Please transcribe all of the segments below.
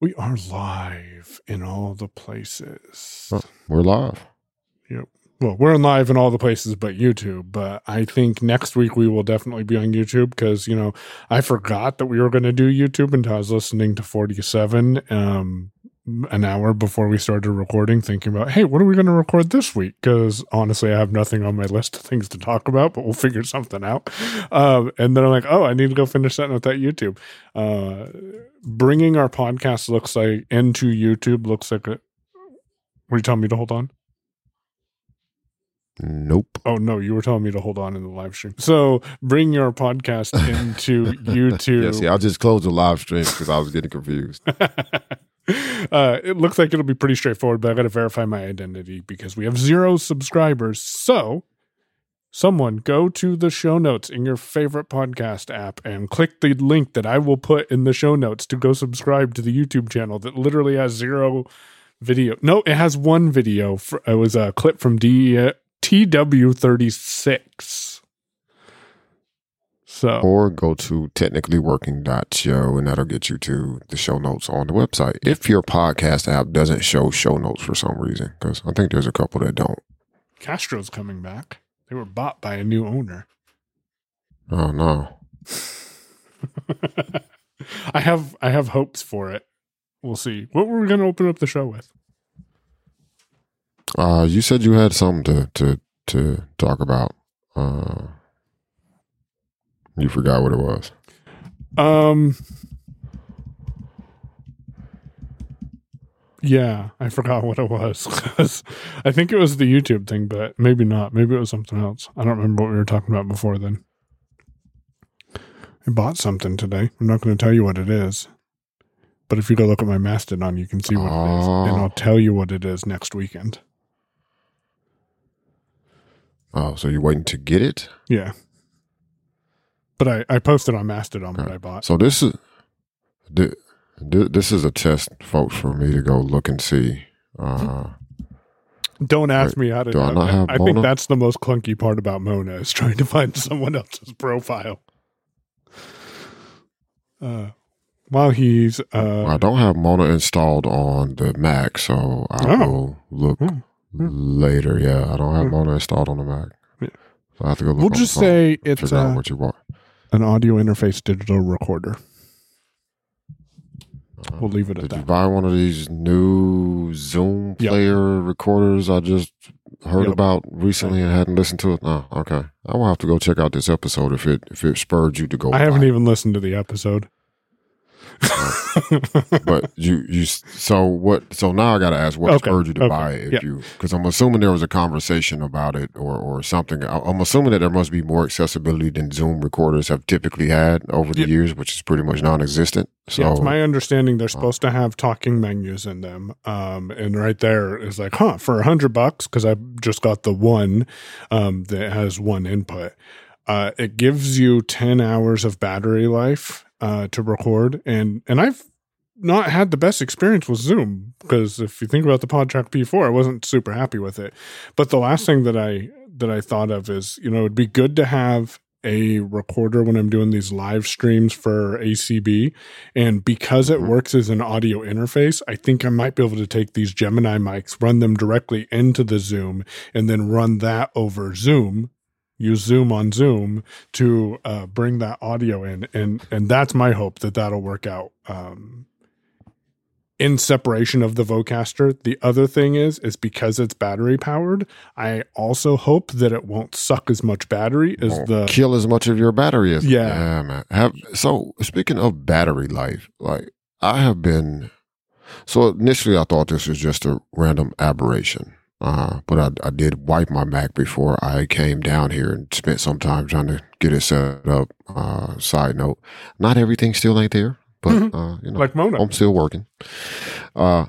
We are live in all the places. Oh, we're live. Yep. Well, we're live in all the places but YouTube. But I think next week we will definitely be on YouTube because, you know, I forgot that we were going to do YouTube until I was listening to 47 um, an hour before we started recording, thinking about, hey, what are we going to record this week? Because honestly, I have nothing on my list of things to talk about, but we'll figure something out. Um, and then I'm like, oh, I need to go finish setting up that YouTube. Uh, bringing our podcast looks like into YouTube looks like a. Were you telling me to hold on? Nope. Oh no, you were telling me to hold on in the live stream. So bring your podcast into YouTube. yeah, see, I just closed the live stream because I was getting confused. uh, it looks like it'll be pretty straightforward, but I got to verify my identity because we have zero subscribers. So, someone go to the show notes in your favorite podcast app and click the link that I will put in the show notes to go subscribe to the YouTube channel that literally has zero video. No, it has one video. For, it was a clip from D, TW36. So, or go to technicallyworking.show and that'll get you to the show notes on the website. If your podcast app doesn't show show notes for some reason, because I think there's a couple that don't. Castro's coming back. They were bought by a new owner. Oh no. I have I have hopes for it. We'll see. What were we going to open up the show with? Uh, you said you had something to to to talk about. Uh, you forgot what it was. Um. Yeah, I forgot what it was I think it was the YouTube thing, but maybe not. Maybe it was something else. I don't remember what we were talking about before then. I bought something today. I'm not going to tell you what it is, but if you go look at my Mastodon, you can see what it is, and I'll tell you what it is next weekend. Oh, so you're waiting to get it? Yeah. But I, I posted on Mastodon what I bought. So this is this is a test, folks, for me to go look and see. Uh, Don't ask wait, me how to. Do I, not have I think that's the most clunky part about Mona is trying to find someone else's profile. Uh, while he's, uh, I don't have Mona installed on the Mac, so I oh. will look. Hmm. Later, yeah. I don't have Mona installed on the Mac. So I have to go look We'll just say it's figure out what you want. An audio interface digital recorder. Uh, we'll leave it at that. Did you buy one of these new Zoom Yep. player recorders I just heard Yep. about recently and hadn't listened to it? No, okay. I will have to go check out this episode if it if it spurred you to go. I haven't it. even listened to the episode. But you you so what so now I got to ask what Okay, spurred you to okay, buy it if yeah. you because I'm assuming there was a conversation about it or or something I- I'm assuming that there must be more accessibility than Zoom recorders have typically had over the Yeah. years which is pretty much non-existent so yeah, it's my understanding they're supposed to have talking menus in them. Um, and right there is like, huh, for a hundred bucks, because I just got the one um, that has one input. Uh, it gives you 10 hours of battery life uh, to record. And, and I've not had the best experience with Zoom because if you think about the PodTrak P4, I wasn't super happy with it. But the last thing that I, that I thought of is, you know, it'd be good to have a recorder when I'm doing these live streams for ACB. And because it Mhm. works as an audio interface, I think I might be able to take these Gemini mics, run them directly into the Zoom, and then run that over Zoom. Use Zoom on Zoom to uh, bring that audio in, and and that's my hope that that'll work out. Um, in separation of the Vocaster. The other thing is, is because it's battery powered, I also hope that it won't suck as much battery as won't the kill as much of your battery as Yeah. yeah man have so speaking of battery life like I have been so initially I thought this was just a random aberration uh, but I, I did wipe my Mac before I came down here and spent some time trying to get it set up. Uh, side note, not everything still ain't there, but Mhm. uh, you know, like Mona. I'm still working. Uh,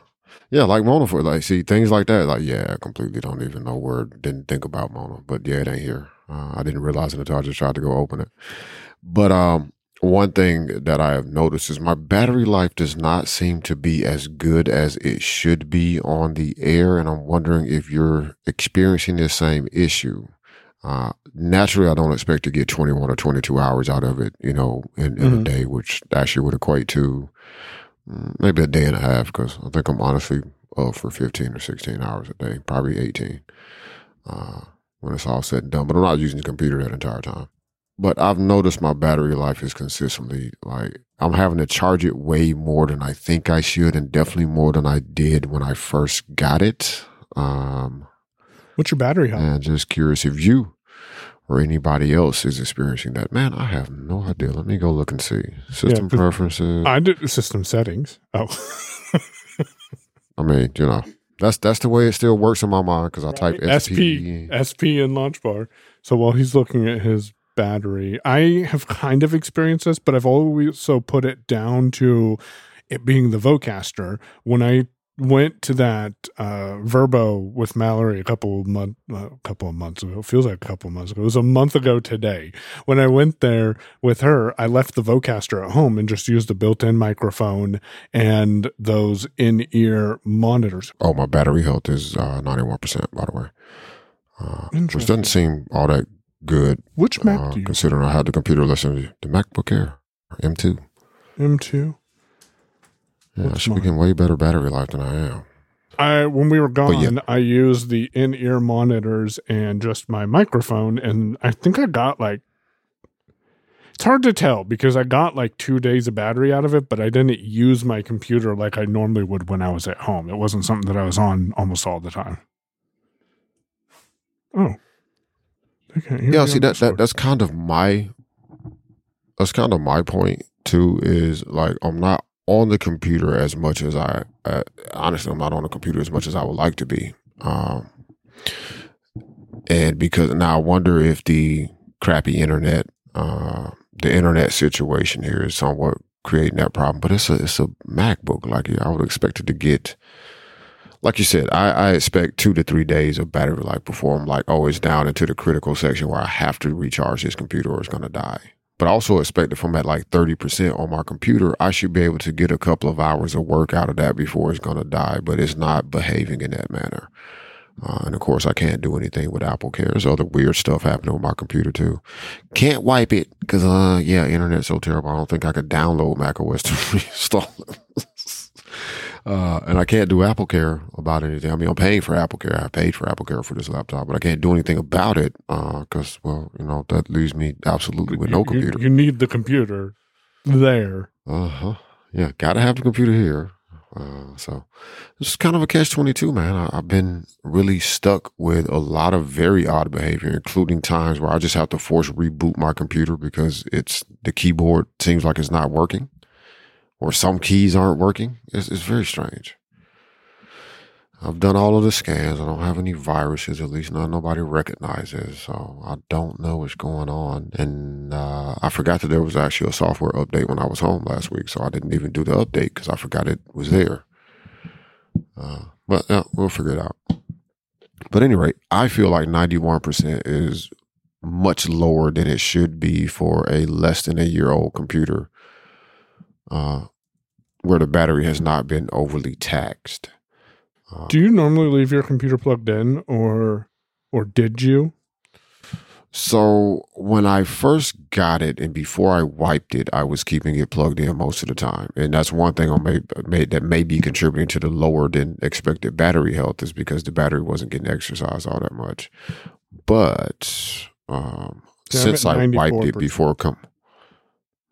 yeah, like Mona for like, see things like that. Like, yeah, I completely don't even know where. Didn't think about Mona, but yeah, it ain't here. Uh, I didn't realize it until I just tried to go open it. But um, one thing that I have noticed is my battery life does not seem to be as good as it should be on the air, and I'm wondering if you're experiencing the same issue. Uh, naturally, I don't expect to get 21 or 22 hours out of it, you know, in, in Mhm. a day, which actually would equate to Mm, maybe a day and a half because I think I'm honestly up for 15 or 16 hours a day, probably 18 uh, when it's all said and done. But I'm not using the computer that entire time. But I've noticed my battery life is consistently like I'm having to charge it way more than I think I should, and definitely more than I did when I first got it. Um, What's your battery health? and just curious if you or anybody else is experiencing that. Man, I have no idea. Let me go look and see. System 'cause preferences. I did system settings. Oh, I mean, you know, that's that's the way it still works in my mind because I type SP SP. SP in launch bar. So while he's looking at his battery, I have kind of experienced this, but I've also put it down to it being the Vocaster. When I went to that uh, Verbo with Mallory a couple of month, uh, a couple of months ago, it feels like a couple of months ago. It was a month ago today. When I went there with her, I left the Vocaster at home and just used the built-in microphone and those in-ear monitors. Oh, my battery health is uh, 91%, by the way. Uh, which doesn't seem all that good Which Mac uh, do you considering I had the computer listening to the MacBook Air M2. M2? Yeah, I What's should be getting way better battery life than I am. I when we were gone, yeah. I used the in-ear monitors and just my microphone, and I think I got like it's hard to tell because I got like two days of battery out of it, but I didn't use my computer like I normally would when I was at home. It wasn't something that I was on almost all the time. Oh, they yeah see that, that that's kind of my that's kind of my point too is like i'm not on the computer as much as i uh, honestly i'm not on the computer as much as i would like to be um and because now i wonder if the crappy internet uh the internet situation here is somewhat creating that problem but it's a it's a macbook like i would expect it to get like you said, I, I expect two to three days of battery life before I'm like, oh, it's down into the critical section where I have to recharge this computer or it's going to die. But I also expect if I'm at like 30% on my computer, I should be able to get a couple of hours of work out of that before it's going to die, but it's not behaving in that manner. Uh, and of course, I can't do anything with Apple Care. There's other weird stuff happening with my computer too. Can't wipe it because, uh, yeah, internet's so terrible. I don't think I could download macOS to reinstall it. Uh, and I can't do Apple Care about anything. I mean, I'm paying for Apple Care. I paid for Apple Care for this laptop, but I can't do anything about it because, well, you know, that leaves me absolutely with You- no you- computer. You, need the computer there. Uh huh. Yeah, gotta have the computer here. Uh, so it's kind of a catch twenty two, man. I, I've been really stuck with a lot of very odd behavior, including times where I just have to force reboot my computer because it's the keyboard seems like it's not working, or some keys aren't working. It's, it's very strange. I've done all of the scans. I don't have any viruses, at least not nobody recognizes. So I don't know what's going on. And uh, I forgot that there was actually a software update when I was home last week. So I didn't even do the update because I forgot it was there. Uh, but we'll figure it out. But anyway, I feel like 91% is much lower than it should be for a less than a year old computer uh, where the battery has not been overly taxed. Uh, Do you normally leave your computer plugged in, or or did you? So when I first got it and before I wiped it, I was keeping it plugged in most of the time, and that's one thing I made, made that may be contributing to the lower than expected battery health is because the battery wasn't getting exercised all that much. But um, Yeah, since I wiped it before come,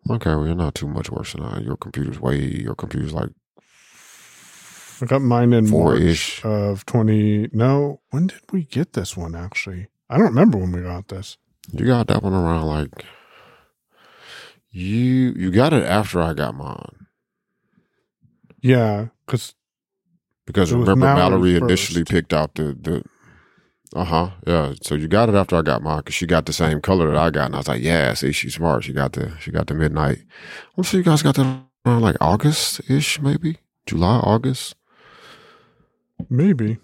okay, well you're not too much worse than I. Your computer's way. Your computer's like I got mine in Four March ish. of twenty. No, when did we get this one? Actually, I don't remember when we got this. you got that one around like you you got it after I got mine. Yeah, because Because remember, Mallory first. initially picked out the the. Uh huh. Yeah. So you got it after I got mine because she got the same color that I got, and I was like, "Yeah, see, she's smart. She got the she got the midnight." I'm sure you guys got that around like August ish, maybe July, August. maybe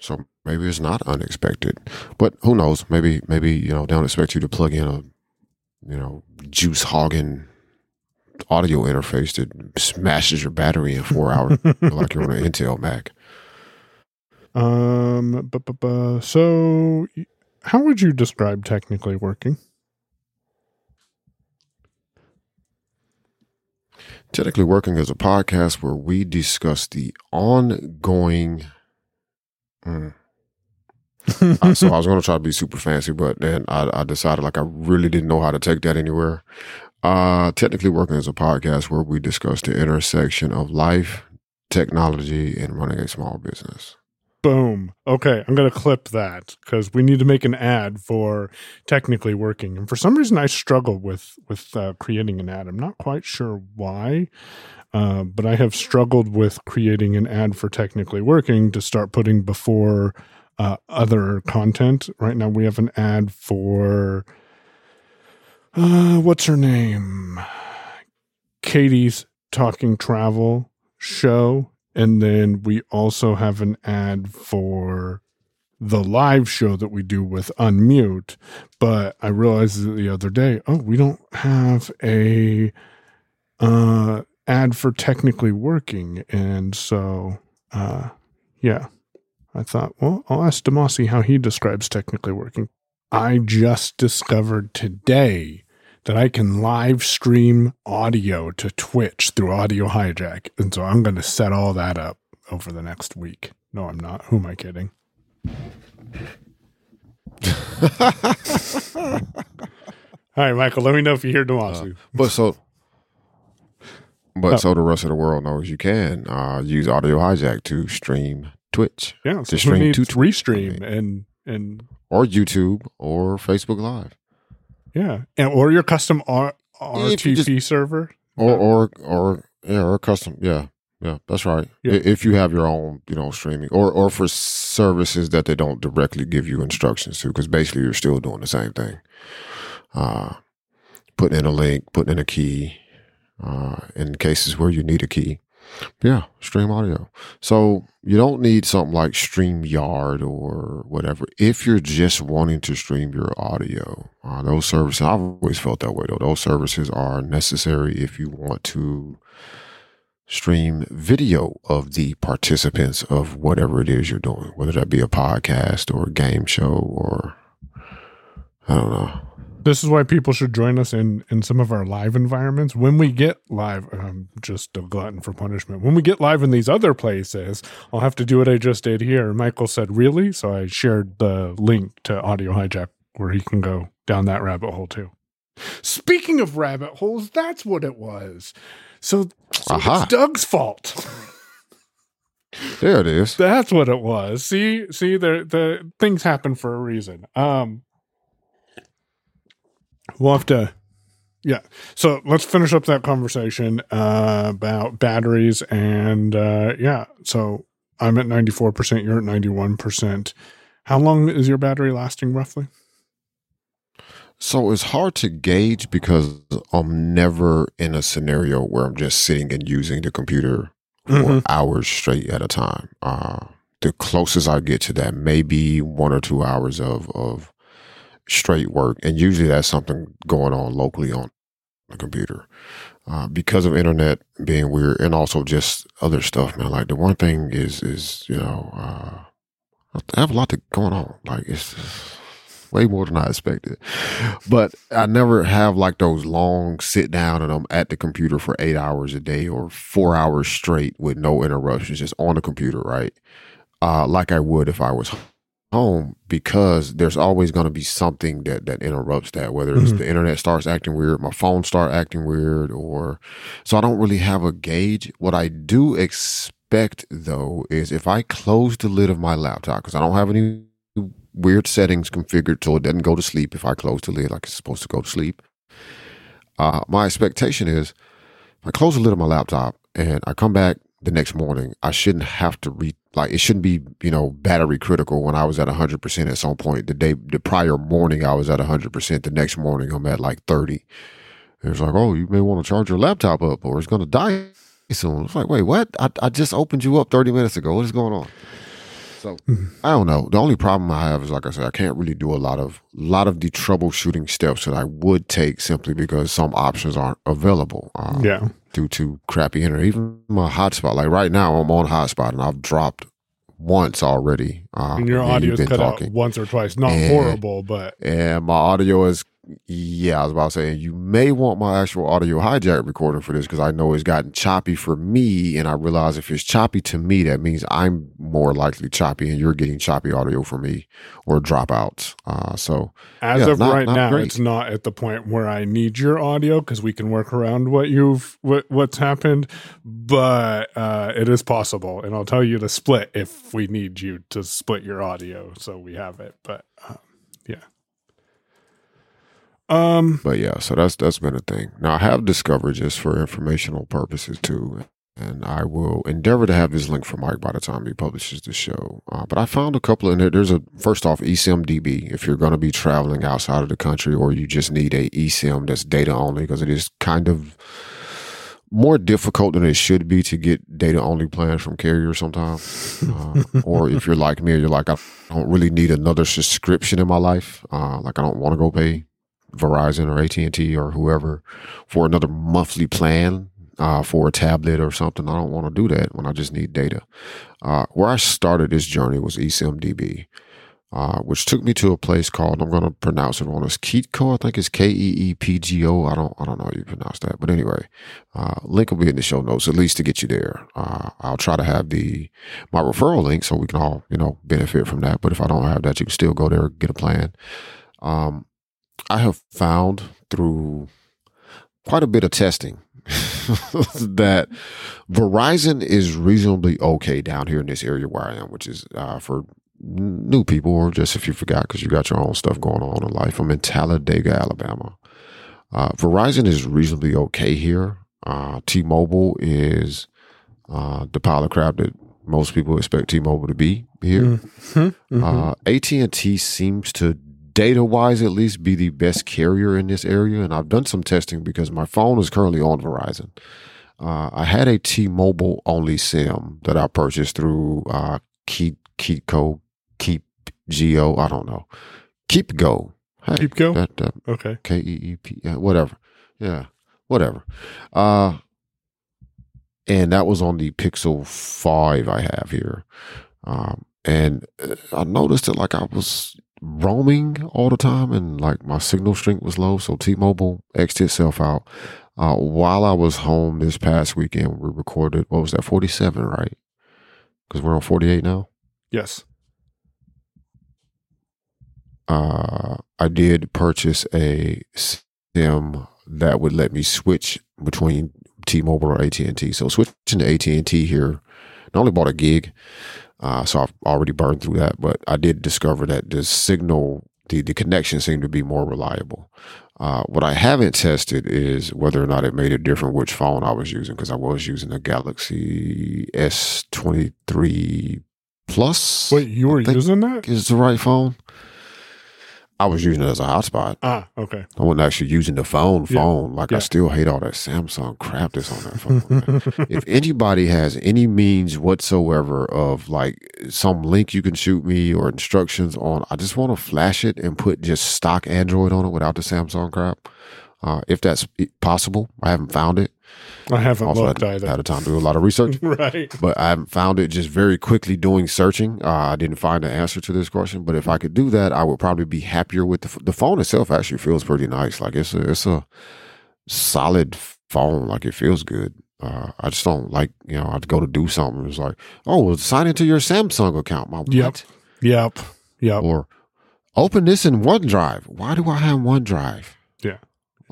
So maybe it's not unexpected, but who knows? Maybe maybe you know they don't expect you to plug in a you know juice hogging audio interface that smashes your battery in four hours like you're on an Intel Mac. Um, bu- bu- bu- so how would you describe technically working? Technically Working is a podcast where we discuss the ongoing. Mm. so I was going to try to be super fancy, but then I, I, decided like I really didn't know how to take that anywhere. Uh, technically Working is a podcast where we discuss the intersection of life, technology, and running a small business. Boom. Okay, I'm going to clip that because we need to make an ad for technically working. And for some reason, I struggle with with uh, creating an ad. I'm not quite sure why, uh, but I have struggled with creating an ad for technically working to start putting before uh, other content. Right now, we have an ad for uh, what's her name, Katie's talking travel show and then we also have an ad for the live show that we do with Unmute. But I realized the other day, oh, we don't have a uh, ad for technically working. And so, uh, yeah, I thought, well, I'll ask Demasi how he describes technically working. I just discovered today that I can live stream audio to Twitch through Audio Hijack. And so I'm going to set all that up over the next week. No, I'm not. Who am I kidding? all right, Michael, let me know if you hear Demasi. Uh, but so but oh. so the rest of the world knows you can uh, use Audio Hijack to stream Twitch. Yeah, so to stream to restream I mean, and and or YouTube or Facebook Live. Yeah, and or your custom R- RTP server, or or or yeah, or custom. Yeah, yeah, that's right. Yeah. If you have your own, you know, streaming, or or for services that they don't directly give you instructions to, because basically you're still doing the same thing. Uh, putting in a link, putting in a key. Uh, in cases where you need a key, yeah, stream audio. So you don't need something like StreamYard or whatever. If you're just wanting to stream your audio, uh, those services, I've always felt that way though. Those services are necessary if you want to stream video of the participants of whatever it is you're doing, whether that be a podcast or a game show or I don't know this is why people should join us in in some of our live environments. When we get live i'm just a glutton for punishment. When we get live in these other places i'll have to do what i just did here. Michael said really? So i shared the link to audio hijack where he can go down that rabbit hole too. Speaking of rabbit holes that's what it was. So, so it's doug's fault. There it is. That's what it was. See see the the things happen for a reason. Um we'll have to yeah. So let's finish up that conversation uh, about batteries and uh, yeah. So i'm at 94% you're at 91% how long is your battery lasting roughly? So it's hard to gauge because i'm never in a scenario where i'm just sitting and using the computer for mm-hmm. hours straight at a time. Uh, the closest i get to that maybe one or two hours of of straight work. And usually that's something going on locally on the computer. Uh, because of internet being weird and also just other stuff, man. Like the one thing is, is, you know, uh, I have a lot to, going on. Like it's way more than I expected. But I never have like those long sit down and I'm at the computer for eight hours a day or four hours straight with no interruptions, just on the computer, right? Uh, like I would if I was home because there's always going to be something that that interrupts that whether it's mm-hmm. the internet starts acting weird my phone start acting weird or so i don't really have a gauge what i do expect though is if i close the lid of my laptop because i don't have any weird settings configured so it doesn't go to sleep if i close the lid like it's supposed to go to sleep uh, my expectation is if i close the lid of my laptop and i come back the next morning i shouldn't have to re like it shouldn't be you know battery critical when i was at 100% at some point. The day the prior morning i was at 100% the next morning i'm at like 30 it's like oh you may want to charge your laptop up or it's to die soon. It's like wait what? I, I just opened you up 30 minutes ago. What is going on so I don't know. The only problem I have is like I said, I can't really do a lot of lot of the troubleshooting steps that I would take simply because some options aren't available. Um, yeah. Due to crappy internet, even my hotspot. Like right now, I'm on hotspot and I've dropped once already. Um, and your audio's cut talking. out once or twice. Not and, horrible, but and my audio is yeah, I was about to say, you may want my actual audio hijack recording for this because I know it's gotten choppy for me. And I realize if it's choppy to me, that means I'm more likely choppy and you're getting choppy audio for me or dropouts. Uh, so, as yeah, of not- right not now, great. it's not at the point where I need your audio because we can work around what you've what, what's happened, but uh, it is possible, and I'll tell you to split if we need you to split your audio so we have it. But um, um, but yeah, so that's that's been a thing. Now I have discovered just for informational purposes too, and I will endeavor to have this link for Mike by the time he publishes the show. Uh, but I found a couple in there. There's a first off eSIM-DB if you're going to be traveling outside of the country, or you just need a eSIM that's data only because it is kind of more difficult than it should be to get data only plans from carriers sometimes. Uh, or if you're like me, or you're like, I don't really need another subscription in my life. Uh, like I don't want to go pay Verizon or AT and T or whoever for another monthly plan uh, for a tablet or something. I don't want to do that when I just need data. Uh, where I started this journey was eSIM-DB, uh, which took me to a place called I'm going to pronounce it wrong. It's Keetco. I think it's K E E P G O. I don't I don't know how you pronounce that, but anyway, uh, link will be in the show notes at least to get you there. Uh, I'll try to have the my referral link so we can all you know benefit from that. But if I don't have that, you can still go there get a plan. Um, I have found through quite a bit of testing that Verizon is reasonably okay down here in this area where I am, which is uh, for new people or just if you forgot because you got your own stuff going on in life. I'm in Talladega, Alabama. Uh, Verizon is reasonably okay here. Uh, T-Mobile is uh, the pile of crap that most people expect T-Mobile to be here. mhm, mhm. Uh, AT&T seems to data wise at least be the best carrier in this area. And I've done some testing because my phone is currently on Verizon. Uh, I had a T-Mobile only SIM that I purchased through uh, Keep Keepco, Keep Geo. I don't know. Keep Go. Hey, Keep go. That, that Okay. K E E P, whatever. Yeah, whatever. Uh, and that was on the Pixel 5 I have here. Um, and uh, I noticed that like I was roaming all the time and like my signal strength was low. So T Mobile X'd itself out. Uh, while I was home this past weekend, we recorded, what was that, 47, right? Because we're on 48 now. Yes. uh, I did purchase a SIM that would let me switch between T-Mobile or AT&T. So switching to AT&T here, I only bought a gig, uh, so I've already burned through that. But I did discover that the signal, the, the connection seemed to be more reliable. Uh, what I haven't tested is whether or not it made a difference which phone I was using because I was using a Galaxy S23 Plus. Wait, you were using that? is the right phone. I was using it as a hotspot. Ah, okay. I wasn't actually using the phone Yeah. phone. Like I still hate all that Samsung crap that's on that phone. if anybody has any means whatsoever of like some link you can shoot me or instructions on, I just want to flash it and put just stock Android on it without the Samsung crap. Uh, if that's possible, I haven't found it. I haven't Also, looked had, either. had a time to do a lot of research right. but I haven't found it just very quickly doing searching. Uh, I didn't find the answer to this question, but if I could do that, I would probably be happier with the, f- the phone itself. Actually, feels pretty nice. Like it's a it's a solid phone. Like it feels good. Uh, I just don't like you know I have to go to do something. It's like oh, well, sign into your Samsung account. My Yep. what? Yep. Yep. Or open this in OneDrive. Why do I have OneDrive?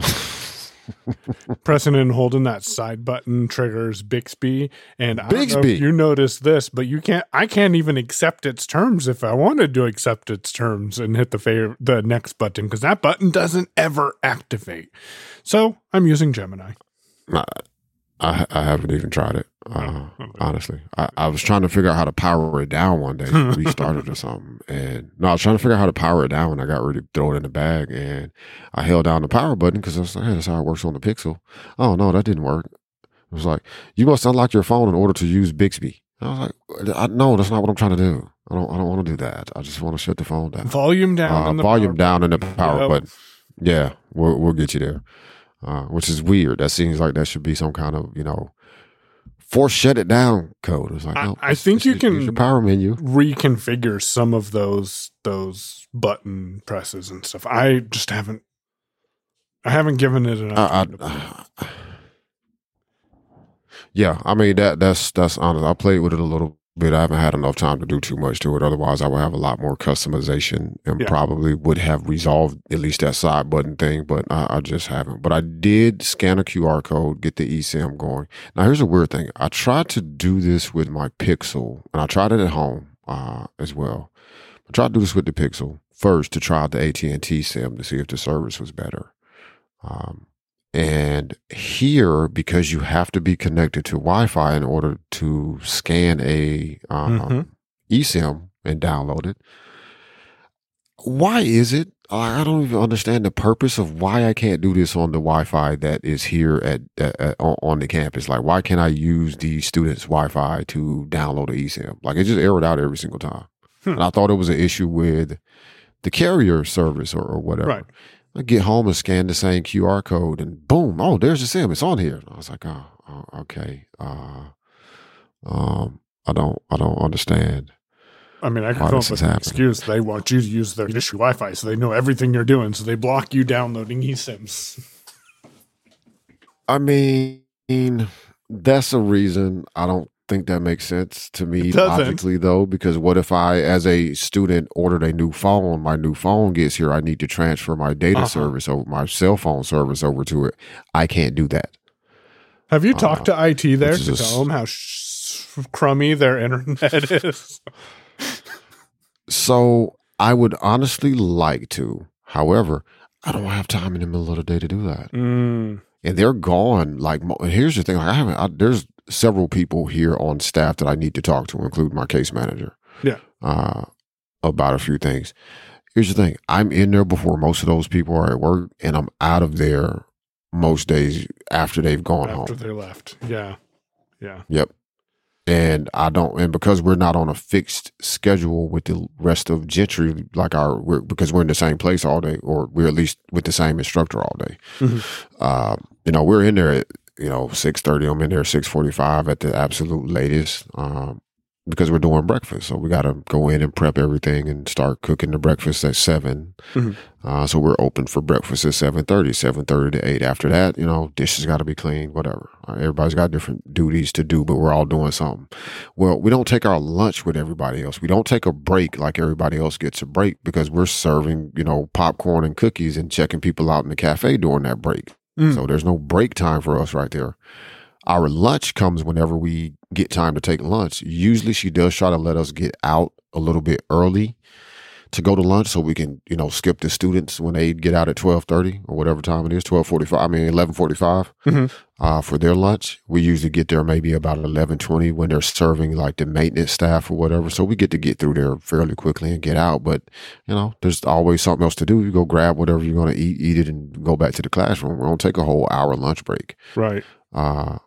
Pressing and holding that side button triggers Bixby, and I don't know Bixby. if you noticed this, but you can't. I can't even accept its terms if I wanted to accept its terms and hit the fav- the next button because that button doesn't ever activate. So I'm using Gemini. I, I, I haven't even tried it. Uh, honestly, I, I was trying to figure out how to power it down one day, restart it or something. And no, I was trying to figure out how to power it down when I got ready to throw it in the bag. And I held down the power button because I was like, hey, that's how it works on the Pixel. Oh, no, that didn't work. It was like, you must unlock your phone in order to use Bixby. I was like, I, no, that's not what I'm trying to do. I don't, I don't want to do that. I just want to shut the phone down. Volume down. Uh, volume down in the power Yep. button. Yeah, we'll, we'll get you there. Uh, which is weird. That seems like that should be some kind of, you know, force shut it down code. It's like, I- no, I think you can- your power menu. reconfigure some of those those button presses and stuff. I just haven't I haven't given it enough. I, time. I, yeah, I mean that that's that's honest. I played with it a little bit. I haven't had enough time to do too much to it. Otherwise, I would have a lot more customization and Yeah. probably would have resolved at least that side button thing. But I, I just haven't. But I did scan a QR code, get the eSIM going. Now, here's a weird thing. I tried to do this with my Pixel, and I tried it at home uh, as well. I tried to do this with the Pixel first to try out the AT and T SIM to see if the service was better. Um, and here, because you have to be connected to Wi-Fi in order to scan a um, Mhm. eSIM and download it, why is it? I don't even understand the purpose of why I can't do this on the Wi-Fi that is here at, at, at on the campus. Like, why can't I use the students' Wi-Fi to download a eSIM? Like, it just errored out every single time, Hmm. and I thought it was an issue with the carrier service or, or whatever. Right. I get home and scan the same QR code, and boom! Oh, there's the sim. It's on here. I was like, oh, oh okay. Uh, um, I don't, I don't understand. I mean, I can come up with an happening. excuse. They want you to use their issue Wi-Fi, so they know everything you're doing, so they block you downloading eSIMs. I mean, that's a reason I don't think that makes sense to me logically, though. Because what if I, as a student, ordered a new phone? My new phone gets here. I need to transfer my data Uh-huh. service over my cell phone service over to it. I can't do that. Have you talked to IT there to tell them how sh- crummy their internet is? So I would honestly like to. However, I don't have time in the middle of the day to do that. Mm, and they're gone. Like, here's the thing: like, I haven't. I, there's several people here on staff that I need to talk to, including my case manager. Yeah. Uh, about a few things. Here's the thing: I'm in there before most of those people are at work, and I'm out of there most days after they've gone after home. After they left, yeah, yeah. Yep. And I don't, and because we're not on a fixed schedule with the rest of Gentry, like our, we're, because we're in the same place all day, or we're at least with the same instructor all day. Mhm. Uh, you know, we're in there at you know six thirty. I'm in there six forty five at the absolute latest, um, because we're doing breakfast. So we got to go in and prep everything and start cooking the breakfast at 7 Mhm. Uh, so we're open for breakfast at 7.30, 7.30 to 8. After that, you know, dishes got to be cleaned, whatever. Uh, everybody's got different duties to do, but we're all doing something. Well, we don't take our lunch with everybody else. We don't take a break like everybody else gets a break because we're serving, you know, popcorn and cookies and checking people out in the cafe during that break. Mm. So there's no break time for us right there. Our lunch comes whenever we get time to take lunch. Usually she does try to let us get out a little bit early to go to lunch so we can, you know, skip the students when they get out at 1230 or whatever time it is, 1245, I mean 1145 Mhm. Uh, for their lunch. We usually get there maybe about 1120 when they're serving like the maintenance staff or whatever. So we get to get through there fairly quickly and get out. But, you know, there's always something else to do. You go grab whatever you're going to eat, eat it and go back to the classroom. We don't take a whole hour lunch break. Right. Uh,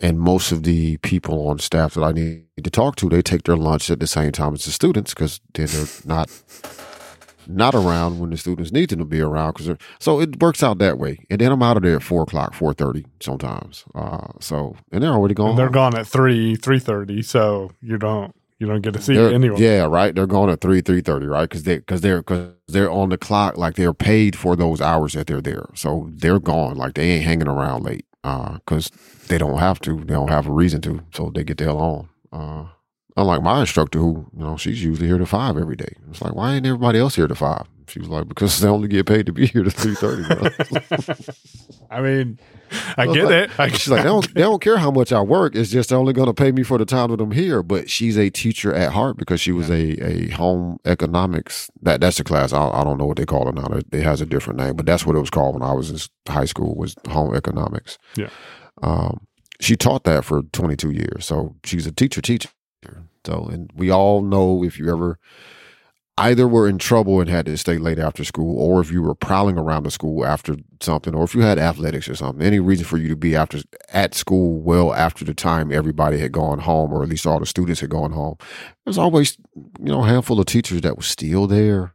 and most of the people on staff that I need to talk to, they take their lunch at the same time as the students because then they're not not around when the students need them to be around. Because so it works out that way. And then I'm out of there at four o'clock, four thirty sometimes. Uh, so and they're already gone. And they're gone at three three thirty, so you don't you don't get to see anyone. Yeah, right. They're going at three, three thirty, right? Because they, because they're, because they're on the clock. Like they're paid for those hours that they're there, so they're gone. Like they ain't hanging around late, uh, because they don't have to. They don't have a reason to, so they get the hell on. Uh, unlike my instructor, who you know, she's usually here to five every day. It's like, why ain't everybody else here to five? She was like, because they only get paid to be here to three thirty. I mean, I was get like- it. I, She's like, they don't, they don't care how much I work. It's just they're only going to pay me for the time that I'm here. But she's a teacher at heart because she was a, a home economics. That that's the class. I, I don't know what they call it now. It, it has a different name, but that's what it was called when I was in high school. Was home economics. Yeah. Um, she taught that for 22 years, so she's a teacher teacher. So, and we all know if you ever either were in trouble and had to stay late after school, or if you were prowling around the school after something, or if you had athletics or something, any reason for you to be after at school well after the time everybody had gone home, or at least all the students had gone home, there's always you know a handful of teachers that were still there.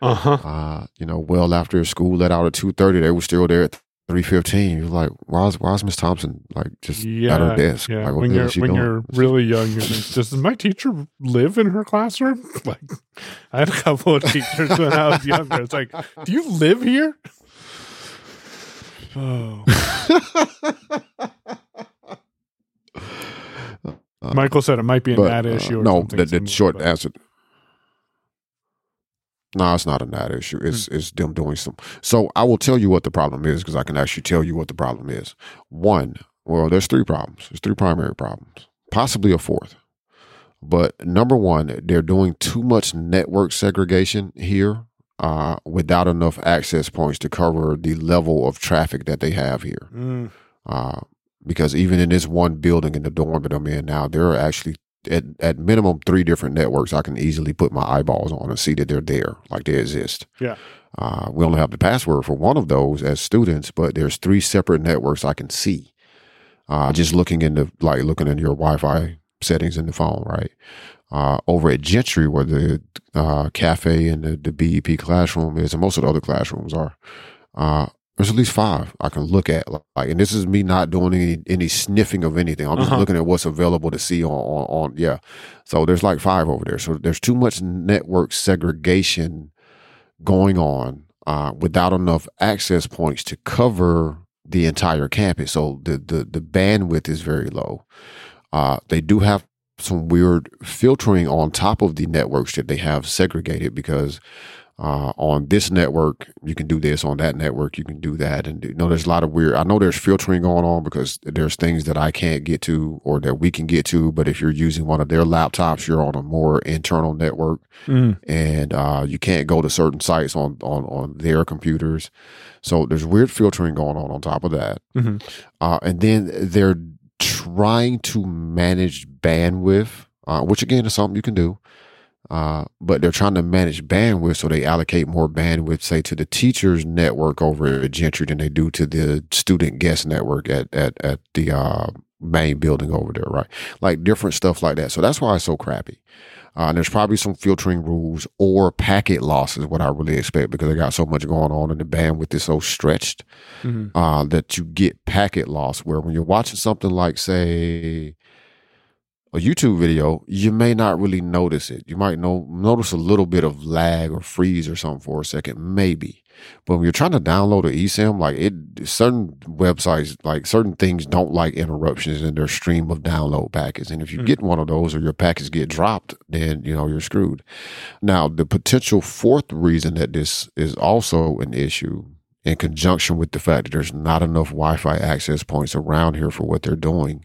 uh huh. Uh, you know, well after school let out at two thirty, they were still there at three fifteen. You're like, why's why's Miss Thompson like just Yeah, at her desk? yeah. Like, when you're when doing? you're really young, you think, does my teacher live in her classroom? Like, I had a couple of teachers when I was younger. It's like, do you live here? Oh. Michael said it might be a But, NAT uh, issue. Or no, the, the short but- answer. No, it's not a NAT issue. It's Hmm. it's them doing some. So I will tell you what the problem is because I can actually tell you what the problem is. One, well, there's three problems. There's three primary problems, possibly a fourth. But number one, they're doing too much network segregation here uh, without enough access points to cover the level of traffic that they have here. Mm, Uh, because even in this one building in the dorm that I'm in now, there are actually at, at minimum three different networks I can easily put my eyeballs on and see that they're there, like they exist. Yeah. Uh, we only have the password for one of those as students, but there's three separate networks I can see. Uh, just looking into like looking in your Wi-Fi settings in the phone, right? Uh, over at Gentry, where the uh, cafe and the, the BEP classroom is, and most of the other classrooms are, uh, there's at least five I can look at. Like, and this is me not doing any any sniffing of anything. I'm just Uh-huh. looking at what's available to see on, on on yeah. So there's like five over there. So there's too much network segregation going on uh, without enough access points to cover the entire campus. So the the the bandwidth is very low. Uh, they do have some weird filtering on top of the networks that they have segregated because uh, on this network you can do this on that network you can do that and you know there's a lot of weird i know there's filtering going on because there's things that i can't get to or that we can get to but if you're using one of their laptops you're on a more internal network mm, and uh, you can't go to certain sites on, on on their computers so there's weird filtering going on on top of that mhm. uh, and then they're trying to manage bandwidth, uh, which again is something you can do. Uh, but they're trying to manage bandwidth, so they allocate more bandwidth, say, to the teachers' network over at Gentry than they do to the student guest network at at at the uh, main building over there, right? Like different stuff like that. So that's why it's so crappy. Uh, and there's probably some filtering rules or packet loss is what I really expect because they got so much going on and the bandwidth is so stretched Mhm. uh, that you get packet loss where when you're watching something like, say, a YouTube video, you may not really notice it. You might know, notice a little bit of lag or freeze or something for a second, maybe. But when you're trying to download an eSIM, like it, certain websites, like certain things don't like interruptions in their stream of download packets. And if you Mm. get one of those or your packets get dropped, then, you know, you're screwed. Now, the potential fourth reason that this is also an issue in conjunction with the fact that there's not enough Wi-Fi access points around here for what they're doing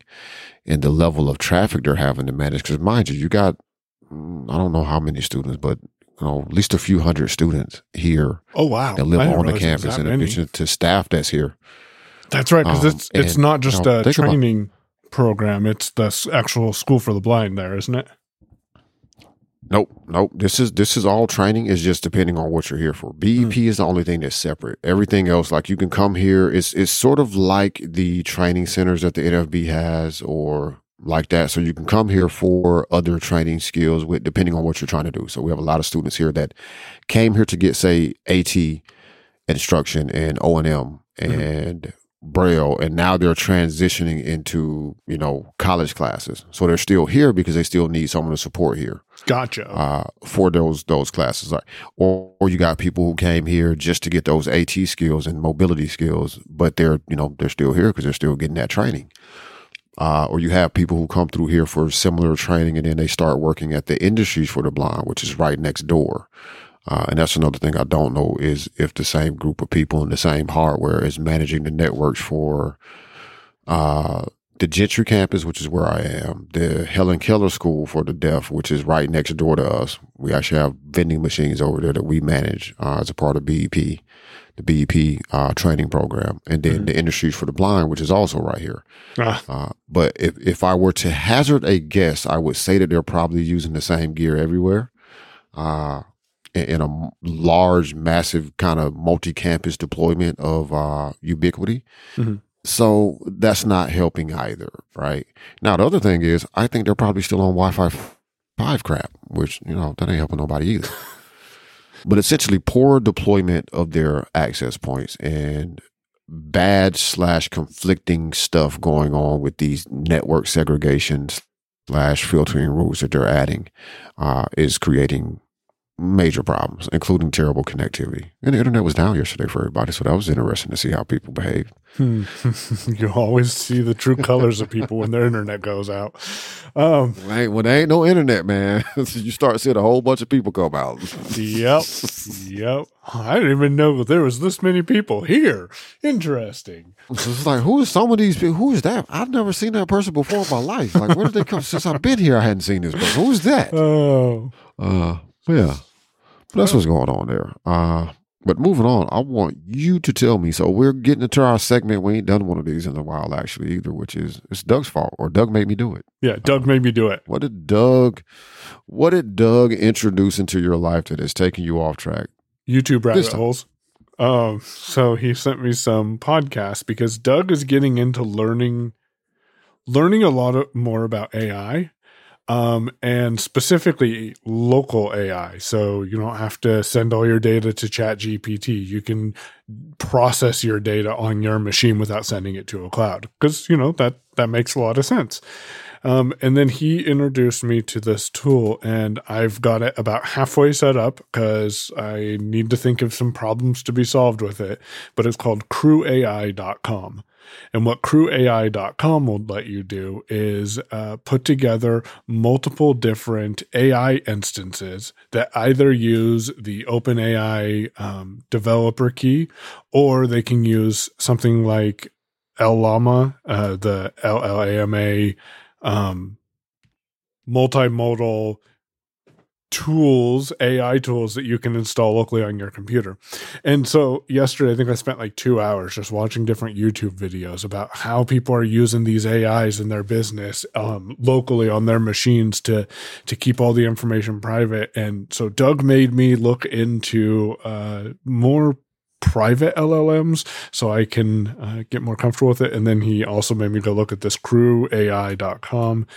and the level of traffic they're having to manage. Because mind you, you got mm, I don't know how many students, but you know at least a few hundred students here Oh wow! that live on the realize there was campus, in addition to staff that's here. That's right, because Um, it's it's and, not just you know, a think about- training program; it's the actual school for the blind. There, isn't it? Nope, nope. This is this is all training. Is just depending on what you're here for. BEP Hmm. is the only thing that's separate. Everything else, like you can come here. It's it's sort of like the training centers that the NFB has, or like that. So you can come here for other training skills, with depending on what you're trying to do. So we have a lot of students here that came here to get, say, AT instruction and O and M Mhm. and Braille, and now they're transitioning into you know college classes. So they're still here because they still need someone to support here Gotcha. uh, for those those classes. Like, or, or you got people who came here just to get those AT skills and mobility skills, but they're you know they're still here because they're still getting that training. Uh, or you have people who come through here for similar training and then they start working at the industries for the blind, which is right next door. Uh, and that's another thing I don't know is if the same group of people in the same hardware is managing the networks for uh, the Gentry campus, which is where I am, the Helen Keller School for the Deaf, which is right next door to us. We actually have vending machines over there that we manage uh, as a part of BEP, the BEP uh, training program, and then the Industries for the Blind, which is also right here. Ah, Uh, but if, if I were to hazard a guess, I would say that they're probably using the same gear everywhere. In, a large, massive kind of multi-campus deployment of uh, Ubiquiti. Mhm. So that's not helping either, right? Now the other thing is, I think they're probably still on Wi-Fi five crap, which you know that ain't helping nobody either. but essentially, poor deployment of their access points and bad slash conflicting stuff going on with these network segregations slash filtering rules that they're adding uh, is creating major problems, including terrible connectivity. And the internet was down yesterday for everybody, so that was interesting to see how people behaved. Hmm. you always see the true colors of people when their internet goes out. Um, well, when there ain't no internet, man, you start seeing a whole bunch of people come out. yep, yep. I didn't even know that there was this many people here. Interesting. it's like, who is some of these people? Who is that? I've never seen that person before in my life. Like, where did they come? Since I've been here, I hadn't seen this person. Who is that? Oh, uh, yeah. But that's what's going on there. Uh, but moving on, I want you to tell me. So we're getting into our segment. We ain't done one of these in a while, actually, either. Which is it's Doug's fault, or Doug made me do it. Yeah, Doug made me do it. What did Doug? What did Doug introduce into your life that is taking you off track? YouTube rabbit holes. Um, so he sent me some podcasts because Doug is getting into learning, learning a lot of, more about AI um, and specifically local AI. So you don't have to send all your data to ChatGPT. You can process your data on your machine without sending it to a cloud because you know that that makes a lot of sense. Um, and then he introduced me to this tool, and I've got it about halfway set up because I need to think of some problems to be solved with it. But it's called crewai.com. And what crewai.com will let you do is uh, put together multiple different AI instances that either use the OpenAI um, developer key or they can use something like LLAMA, uh, the LLAMA um, multimodal tools, AI tools that you can install locally on your computer. And so yesterday, I think I spent like two hours just watching different YouTube videos about how people are using these AIs in their business um, locally on their machines to to keep all the information private. And so Doug made me look into uh, more private LLMs so I can uh, get more comfortable with it. And then he also made me go look at this crewai.com.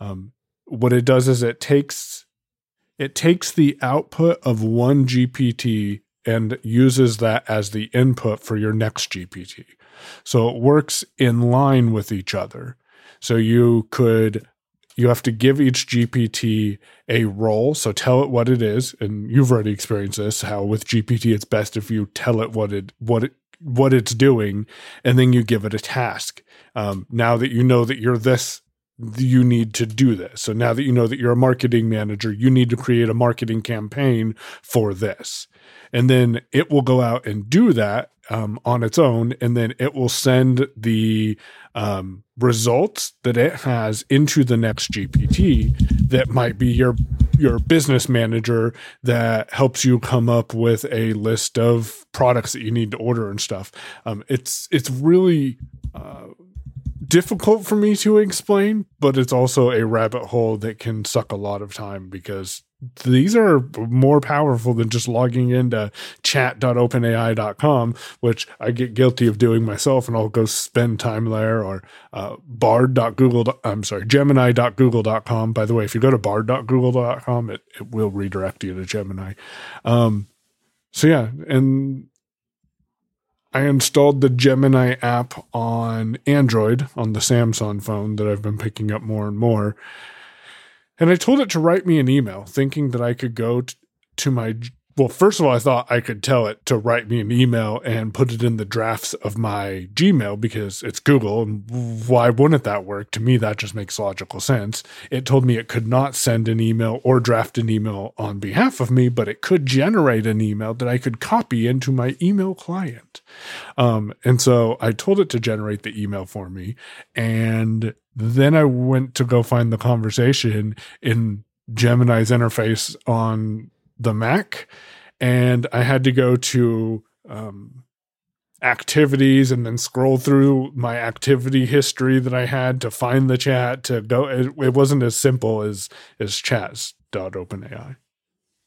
Um, what it does is it takes it takes the output of one GPT and uses that as the input for your next GPT. So it works in line with each other. So you could you have to give each GPT a role. So tell it what it is, and you've already experienced this. How with GPT, it's best if you tell it what it what it what it's doing, and then you give it a task. Um, now that you know that you're this you need to do this. So now that you know that you're a marketing manager, you need to create a marketing campaign for this. And then it will go out and do that um, on its own. And then it will send the um, results that it has into the next GPT that might be your your business manager that helps you come up with a list of products that you need to order and stuff. Um, it's it's really uh, difficult for me to explain, but it's also a rabbit hole that can suck a lot of time because these are more powerful than just logging into chat.openai.com, which I get guilty of doing myself and I'll go spend time there or uh, bard.google. I'm sorry, gemini.google.com. By the way, if you go to bard.google.com, it, it will redirect you to Gemini. Um, so yeah, and I installed the Gemini app on Android on the Samsung phone that I've been picking up more and more. And I told it to write me an email, thinking that I could go t- to my well, first of all, I thought I could tell it to write me an email and put it in the drafts of my Gmail because it's Google. And why wouldn't that work? To me, that just makes logical sense. It told me it could not send an email or draft an email on behalf of me, but it could generate an email that I could copy into my email client. Um, and so I told it to generate the email for me. And then I went to go find the conversation in Gemini's interface on the Mac, and I had to go to um, activities and then scroll through my activity history that I had to find the chat to go. It, it wasn't as simple as as chats.openai.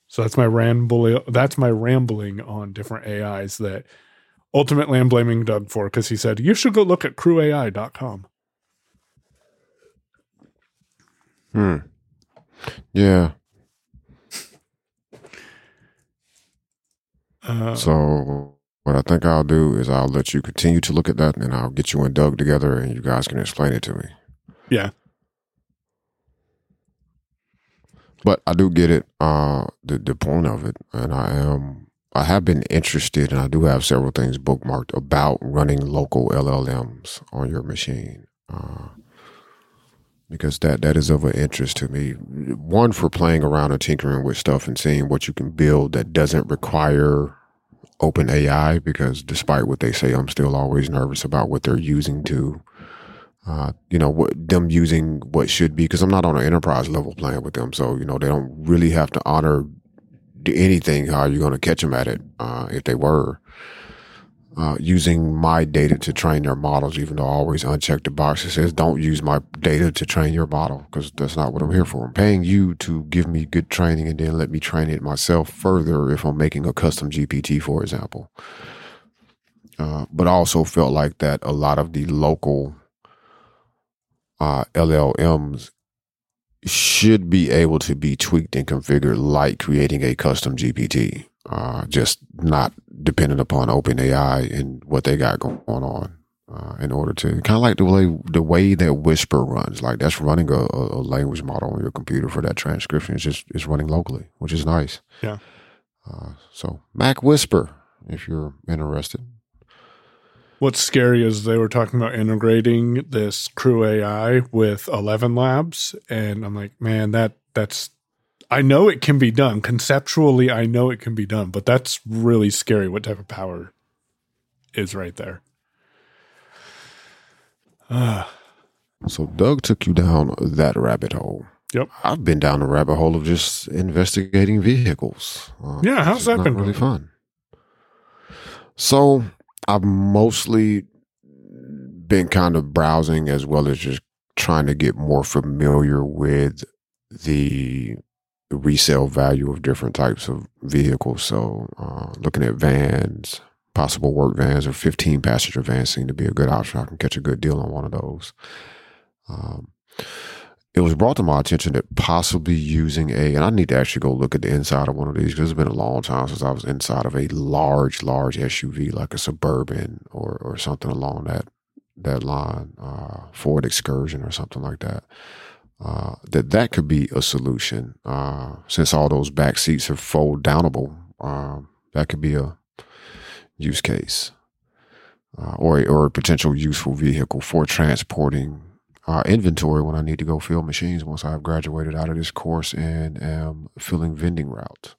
So that's my ramble. That's my rambling on different AIs that ultimately I'm blaming Doug for because he said you should go look at crewai.com. Hmm. Yeah. Uh, so what I think I'll do is I'll let you continue to look at that, and I'll get you and Doug together, and you guys can explain it to me. Yeah. but I do get it, uh, the the point of it, and I am I have been interested, and I do have several things bookmarked about running local LLMs on your machine. Uh, because that that is of an interest to me. One for playing around and tinkering with stuff and seeing what you can build that doesn't require open AI. Because despite what they say, I'm still always nervous about what they're using to, uh, you know, what them using what should be. Because I'm not on an enterprise level playing with them, so you know they don't really have to honor anything. How are you going to catch them at it uh, if they were? Uh, using my data to train their models, even though I always uncheck the box that says don't use my data to train your model because that's not what I'm here for. I'm paying you to give me good training and then let me train it myself further if I'm making a custom GPT, for example. Uh, but I also felt like that a lot of the local uh, LLMs should be able to be tweaked and configured like creating a custom GPT uh, just not dependent upon OpenAI and what they got going on. Uh, in order to kind of like the way the way that Whisper runs, like that's running a, a, language model on your computer for that transcription. It's just it's running locally, which is nice. Yeah. Uh, so Mac Whisper, if you're interested. What's scary is they were talking about integrating this Crew AI with Eleven Labs, and I'm like, man, that that's I know it can be done. Conceptually, I know it can be done, but that's really scary what type of power is right there. Uh, so Doug took you down that rabbit hole. Yep. I've been down the rabbit hole of just investigating vehicles. Uh, yeah, how's that been? Really fun. So I've mostly been kind of browsing as well as just trying to get more familiar with the the resale value of different types of vehicles. So, uh, looking at vans, possible work vans or 15 passenger vans seem to be a good option. I can catch a good deal on one of those. Um, it was brought to my attention that possibly using a, and I need to actually go look at the inside of one of these because it's been a long time since I was inside of a large, large SUV like a Suburban or or something along that that line, uh, Ford Excursion or something like that. Uh, that that could be a solution. Uh, since all those back seats are fold downable, um, that could be a use case uh, or or a potential useful vehicle for transporting uh, inventory when I need to go fill machines once I've graduated out of this course and am filling vending routes.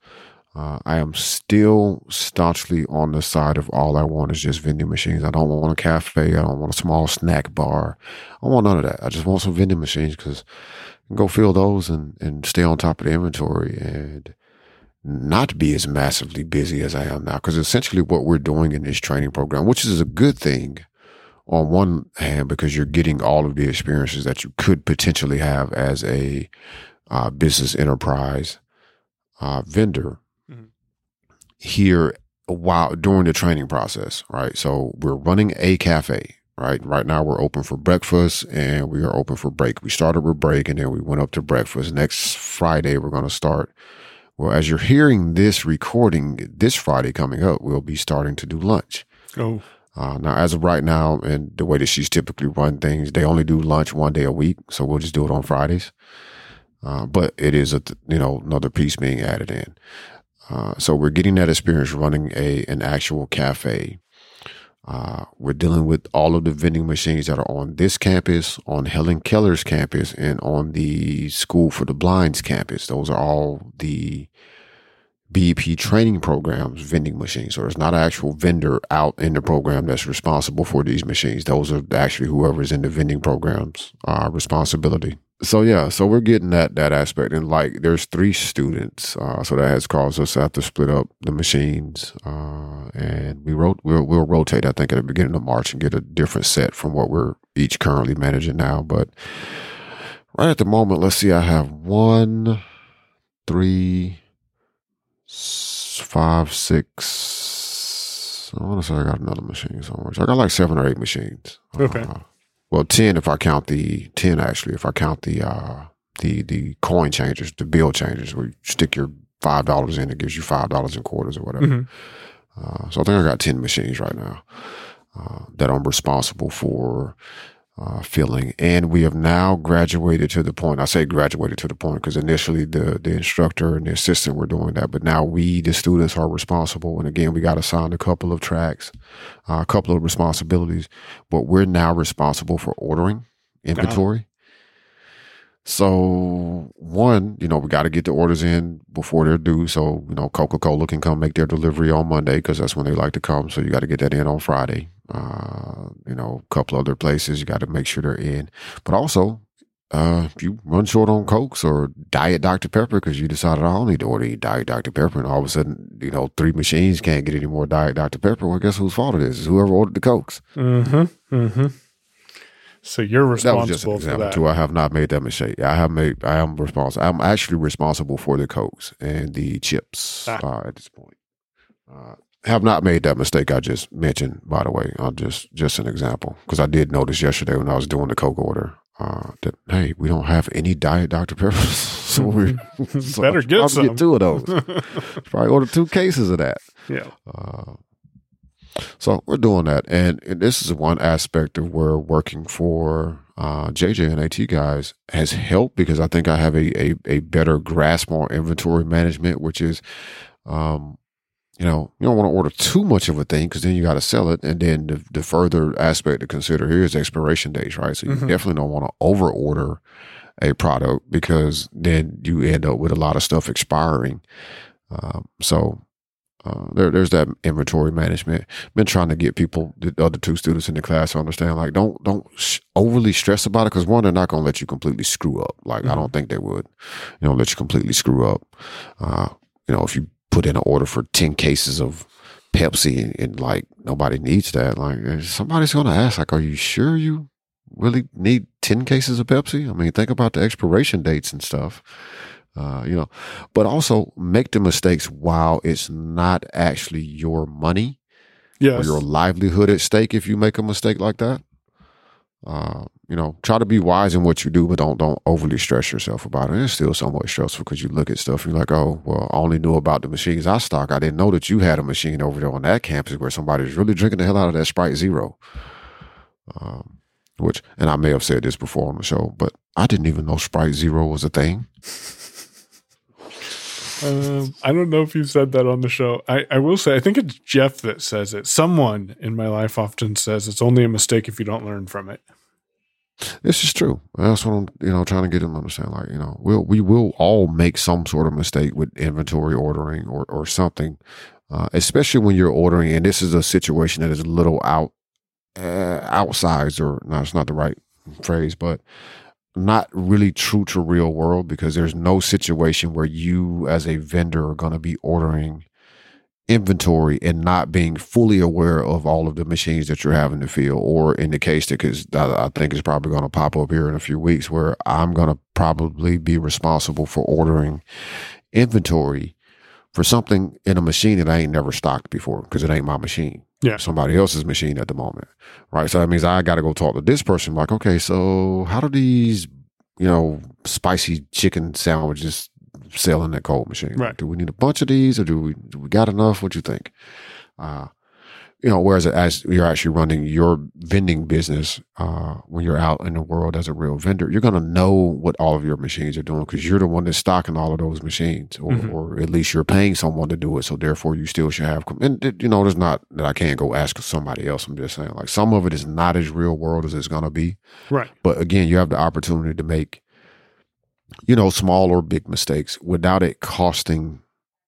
Uh, I am still staunchly on the side of all I want is just vending machines. I don't want a cafe. I don't want a small snack bar. I want none of that. I just want some vending machines because go fill those and, and stay on top of the inventory and not be as massively busy as I am now. Because essentially what we're doing in this training program, which is a good thing on one hand, because you're getting all of the experiences that you could potentially have as a uh, business enterprise uh, vendor here while during the training process, right? So we're running a cafe, right? Right now we're open for breakfast and we are open for break. We started with break and then we went up to breakfast. Next Friday we're going to start. Well, as you're hearing this recording, this Friday coming up, we'll be starting to do lunch. Oh. Uh, now, as of right now, and the way that she's typically run things, they only do lunch one day a week, so we'll just do it on Fridays. Uh, but it is a you know another piece being added in. Uh, so we're getting that experience running a an actual cafe. Uh, we're dealing with all of the vending machines that are on this campus, on Helen Keller's campus, and on the School for the Blind's campus. Those are all the BEP training programs vending machines. So there's not an actual vendor out in the program that's responsible for these machines. Those are actually whoever's in the vending programs uh, responsibility so yeah, so we're getting that that aspect, and like there's three students, uh, so that has caused us to have to split up the machines, uh, and we wrote we'll, we'll rotate. I think at the beginning of March and get a different set from what we're each currently managing now. But right at the moment, let's see, I have one, three, five, six. I want to say I got another machine somewhere. So I got like seven or eight machines. Okay. Uh, well, ten if I count the ten actually. If I count the uh, the the coin changers, the bill changers, where you stick your five dollars in, it gives you five dollars in quarters or whatever. Mm-hmm. Uh, so I think I got ten machines right now uh, that I'm responsible for uh, feeling. And we have now graduated to the point. I say graduated to the point because initially the the instructor and the assistant were doing that, but now we, the students, are responsible. And again, we got assigned a couple of tracks, uh, a couple of responsibilities, but we're now responsible for ordering inventory. So one, you know, we got to get the orders in before they're due. So you know, Coca Cola can come make their delivery on Monday because that's when they like to come. So you got to get that in on Friday. Uh, you know, a couple other places you got to make sure they're in. But also, uh, if you run short on Cokes or Diet Dr Pepper because you decided I don't need to order Diet Dr Pepper, and all of a sudden, you know, three machines can't get any more Diet Dr Pepper. Well, guess whose fault it is? It's whoever ordered the Cokes. Mm-hmm. Mm-hmm. So you're responsible that was just an example for that. too. I have not made that mistake. I have made. I am responsible. I'm actually responsible for the cokes and the chips Ah. uh, at this point. Uh, have not made that mistake I just mentioned. By the way, uh, just just an example because I did notice yesterday when I was doing the coke order uh, that hey, we don't have any diet Dr Pepper, so we so Better get some. Get two of those. probably order two cases of that. yeah. Uh, so we're doing that, and, and this is one aspect of where working for uh, JJ and AT guys has helped because I think I have a a, a better grasp on inventory management, which is, um, you know, you don't want to order too much of a thing because then you got to sell it, and then the, the further aspect to consider here is expiration dates, right? So you Mhm. definitely don't want to over order a product because then you end up with a lot of stuff expiring. Um, so uh, there, there's that inventory management. Been trying to get people, the other two students in the class, to understand like don't don't sh- overly stress about it because one, they're not going to let you completely screw up. Like I don't think they would, you know, let you completely screw up. Uh, you know, if you put in an order for ten cases of Pepsi and, and like nobody needs that, like somebody's going to ask, like, are you sure you really need ten cases of Pepsi? I mean, think about the expiration dates and stuff. Uh, you know, but also make the mistakes while it's not actually your money or your livelihood at stake if you make a mistake like that. Uh, you know, try to be wise in what you do, but don't don't overly stress yourself about it. And It's still somewhat stressful because you look at stuff and you're like, oh, well, I only knew about the machines I stock. I didn't know that you had a machine over there on that campus where somebody's really drinking the hell out of that Sprite Zero. Um, which, and I may have said this before on the show, but I didn't even know Sprite Zero was a thing. Um, I don't know if you said that on the show. I, I will say, I think it's Jeff that says it. Someone in my life often says it's only a mistake if you don't learn from it. This is true. That's what I'm, you know, trying to get them to understand. Like, you know, we'll, we will all make some sort of mistake with inventory ordering or, or something, uh, especially when you're ordering. And this is a situation that is a little out, uh, outsized, or no, it's not the right phrase, but not really true to real world because there's no situation where you as a vendor are going to be ordering inventory and not being fully aware of all of the machines that you're having to fill, or in the case that because I, I think it's probably going to pop up here in a few weeks, where I'm going to probably be responsible for ordering inventory for something in a machine that I ain't never stocked before because it ain't my machine. Yeah. Somebody else's machine at the moment. Right. So that means I got to go talk to this person. Like, okay, so how do these, you know, spicy chicken sandwiches sell in that cold machine? Right. Do we need a bunch of these or do we, do we got enough? What you think? Uh, you know, whereas as you're actually running your vending business, uh, when you're out in the world as a real vendor, you're going to know what all of your machines are doing because you're the one that's stocking all of those machines, or, Mhm. or at least you're paying someone to do it. So therefore, you still should have. And you know, there's not that I can't go ask somebody else. I'm just saying, like some of it is not as real world as it's going to be. Right. But again, you have the opportunity to make, you know, small or big mistakes without it costing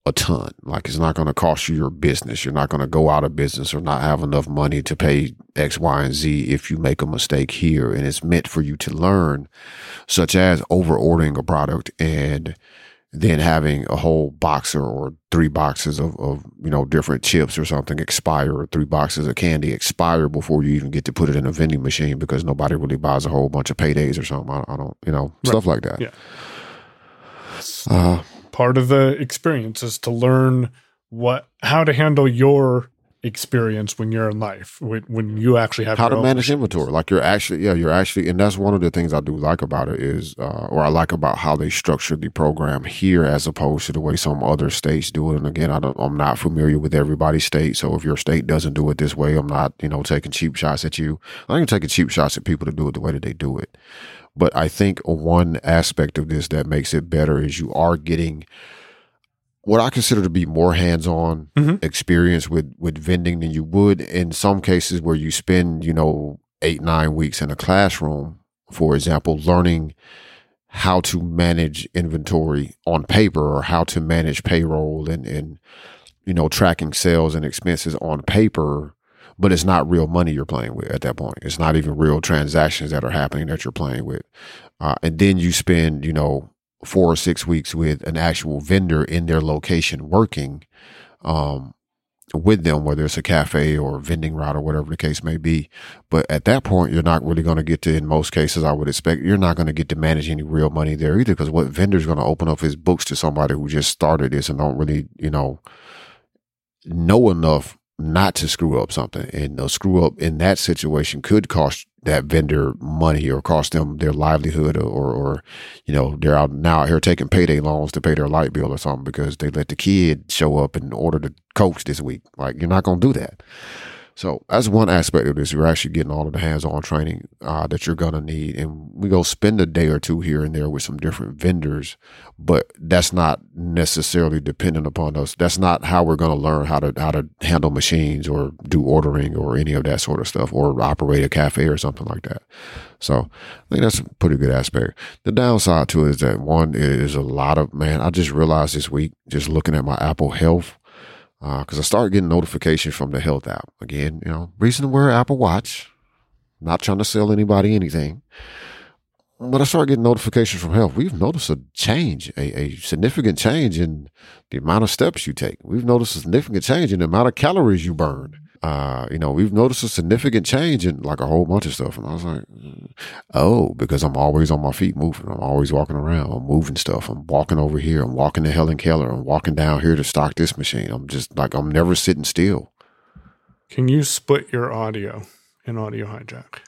a ton. Like it's not going to cost you your business. You're not going to go out of business or not have enough money to pay X, Y, and Z if you make a mistake here. And it's meant for you to learn, such as over ordering a product and then having a whole box or, or three boxes of, of, you know, different chips or something expire or three boxes of candy expire before you even get to put it in a vending machine because nobody really buys a whole bunch of paydays or something. I, I don't, you know, Right. stuff like that. Yeah. Uh, Part of the experience is to learn what how to handle your experience when you're in life when, when you actually have how to manage inventory. Like you're actually, yeah, you're actually, and that's one of the things I do like about it is, uh, or I like about how they structured the program here as opposed to the way some other states do it. And again, I don't, I'm not familiar with everybody's state, so if your state doesn't do it this way, I'm not, you know, taking cheap shots at you. I ain't taking cheap shots at people to do it the way that they do it. But I think one aspect of this that makes it better is you are getting what I consider to be more hands-on Mhm. experience with with vending than you would in some cases where you spend, you know, eight nine weeks in a classroom, for example, learning how to manage inventory on paper or how to manage payroll and and you know tracking sales and expenses on paper but it's not real money you're playing with at that point it's not even real transactions that are happening that you're playing with uh, and then you spend you know four or six weeks with an actual vendor in their location working um, with them, whether it's a cafe or a vending route or whatever the case may be. But at that point, you're not really going to get to, in most cases, I would expect, you're not going to get to manage any real money there either. Because what vendor's going to open up his books to somebody who just started this and don't really, you know, know enough not to screw up something. And a screw up in that situation could cost that vendor money or cost them their livelihood or, or, or you know, they're out now out here taking payday loans to pay their light bill or something because they let the kid show up and order the coach this week. Like you're not going to do that. So that's one aspect of this. You're actually getting all of the hands-on training uh, that you're gonna need, and we go spend a day or two here and there with some different vendors, but that's not necessarily dependent upon us. That's not how we're gonna learn how to how to handle machines or do ordering or any of that sort of stuff, or operate a cafe or something like that. So I think that's a pretty good aspect. The downside to it is that one is a lot of man. I just realized this week, just looking at my Apple Health Uh, because I started getting notifications from the health app. Again, you know, reason to wear Apple Watch. Not trying to sell anybody anything. But I started getting notifications from health. We've noticed a change, a, a significant change in the amount of steps you take. We've noticed a significant change in the amount of calories you burn. Uh, you know, we've noticed a significant change in like a whole bunch of stuff. And I was like, oh, because I'm always on my feet moving. I'm always walking around. I'm moving stuff. I'm walking over here. I'm walking to Helen Keller. I'm walking down here to stock this machine. I'm just like, I'm never sitting still. Can you split your audio in audio hijack?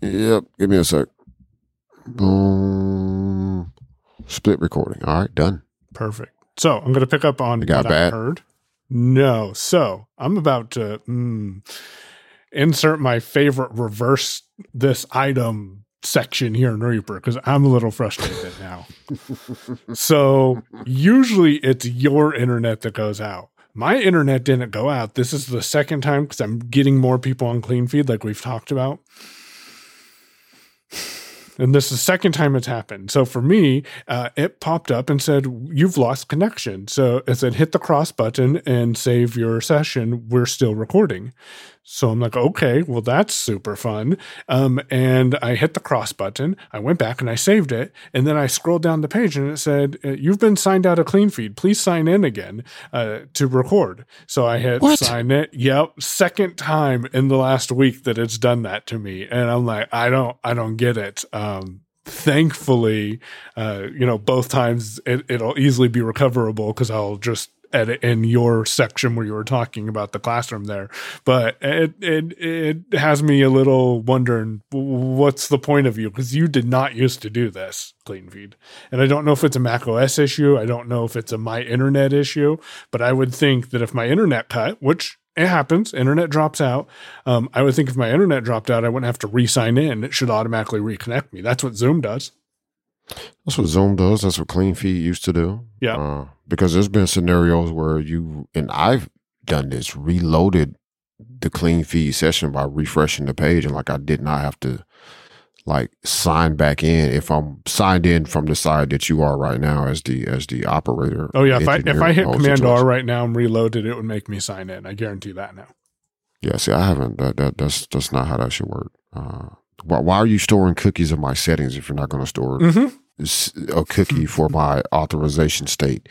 Yep. Give me a sec. Boom. Split recording. All right. Done. Perfect. So I'm going to pick up on It got what I bad? heard. No. So I'm about to mm, insert my favorite reverse this item section here in Reaper because I'm a little frustrated now. so usually it's your internet that goes out. My internet didn't go out. This is the second time because I'm getting more people on clean feed, like we've talked about. And this is the second time it's happened. So for me, uh, it popped up and said, You've lost connection. So it said, Hit the cross button and save your session. We're still recording. So I'm like, Okay, well, that's super fun. Um, and I hit the cross button. I went back and I saved it. And then I scrolled down the page and it said, uh, You've been signed out of Clean Feed. Please sign in again uh, to record. So I hit What? sign it. Yep. Second time in the last week that it's done that to me. And I'm like, I don't, I don't get it. Um, thankfully, uh, you know, both times it, it'll easily be recoverable because I'll just edit in your section where you were talking about the classroom there. But it it it has me a little wondering what's the point of you because you did not used to do this clean feed, and I don't know if it's a Mac OS issue. I don't know if it's a my internet issue, but I would think that if my internet cut, which it happens, internet drops out. Um, I would think if my internet dropped out, I wouldn't have to re-sign in. It should automatically reconnect me. That's what Zoom does. That's what Zoom does. That's what Clean Feed used to do. Yeah. Uh, because there's been scenarios where you, and I've done this, reloaded the Clean Feed session by refreshing the page. And like I did not have to like sign back in if I'm signed in from the side that you are right now as the as the operator. Oh yeah, if I if I hit Command R right now and reloaded, it would make me sign in. I guarantee that now. Yeah, see, I haven't. That, that that's that's not how that should work. Uh, why, why are you storing cookies in my settings if you're not going to store Mm-hmm. a cookie for my authorization state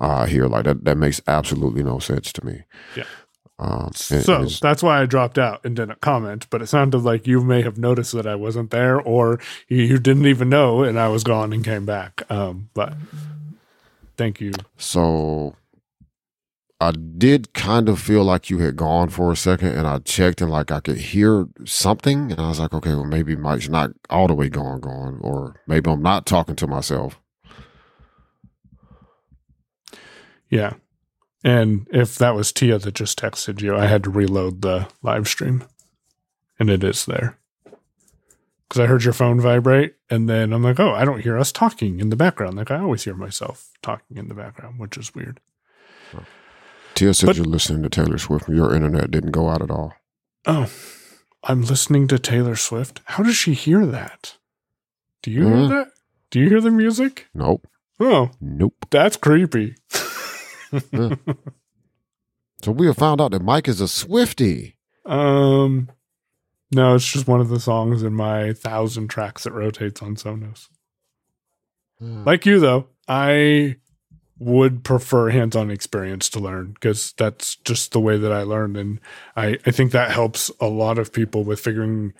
uh, here? Like that, that makes absolutely no sense to me. Yeah. Um, So that's why I dropped out and didn't comment. But it sounded like you may have noticed that I wasn't there, or you, you didn't even know, and I was gone and came back. Um, but thank you. so I did kind of feel like you had gone for a second, and I checked and like I could hear something, and I was like, okay, well maybe Mike's not all the way gone, gone, or maybe I'm not talking to myself. Yeah. And if that was Tia that just texted you, I had to reload the live stream, and it is there. Because I heard your phone vibrate, and then I'm like, oh, I don't hear us talking in the background. Like I always hear myself talking in the background, which is weird. Tia said but, you're listening to Taylor Swift. Your internet didn't go out at all. Oh, I'm listening to Taylor Swift. How does she hear that? Do you mm-hmm. hear that? Do you hear the music? Nope. Oh, nope. That's creepy. yeah. So we have found out that Mike is a Swiftie. Um, no, it's just one of the songs in my thousand tracks that rotates on Sonos. Like you, though, I would prefer hands-on experience to learn because that's just the way that I learned. And I, I think that helps a lot of people with figuring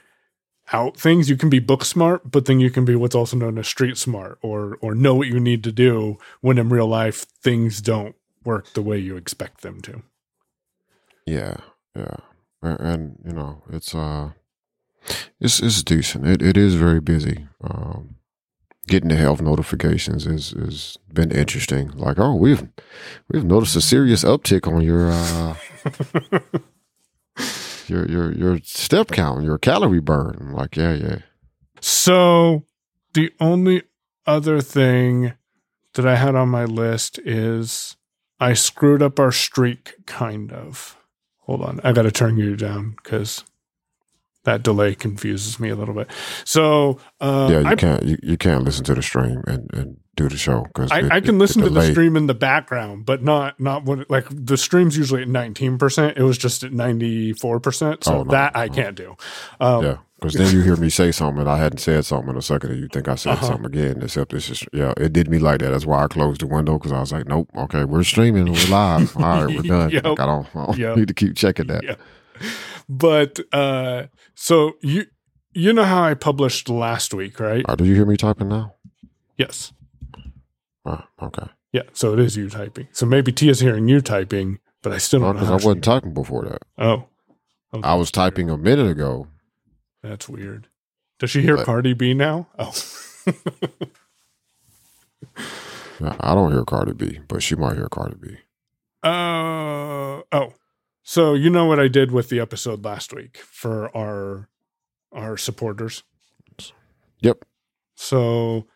out things. You can be book smart, but then you can be what's also known as street smart or or know what you need to do when in real life things don't work the way you expect them to. Yeah, yeah. And, and you know, it's uh it's it's decent. It it is very busy. Um getting the health notifications is is been interesting. Like, oh, we've we've noticed a serious uptick on your uh your your your step count, your calorie burn. I'm like, yeah, yeah. So the only other thing that I had on my list is I screwed up our streak kind of. Hold on. I got to turn you down cuz that delay confuses me a little bit. So uh, yeah, you I, can't you, you can't listen to the stream and, and do the show because I, I, can listen to the stream in the background, but not not when like the stream's usually at nineteen percent. It was just at ninety four percent, so oh, no, that I can't do. Um, yeah, because then you hear me say something and I hadn't said something in a second, and you think I said uh-huh. something again. Except this is yeah, it did me like that. That's why I closed the window because I was like, nope, okay, we're streaming, we're live. All right, we're done. yep. like, I don't, I don't yep. need to keep checking that. Yep. But uh, so you you know how I published last week, right? Uh, do you hear me typing now? Yes. Oh, okay. Yeah, so it is you typing. So maybe Tia's hearing you typing, but I still don't because I wasn't typing before that. Oh. Okay. I was typing a minute ago. That's weird. Does she hear but, Cardi B now? Oh. I don't hear Cardi B, but she might hear Cardi B. Uh oh. So you know what I did with the episode last week for our our supporters? Yep. So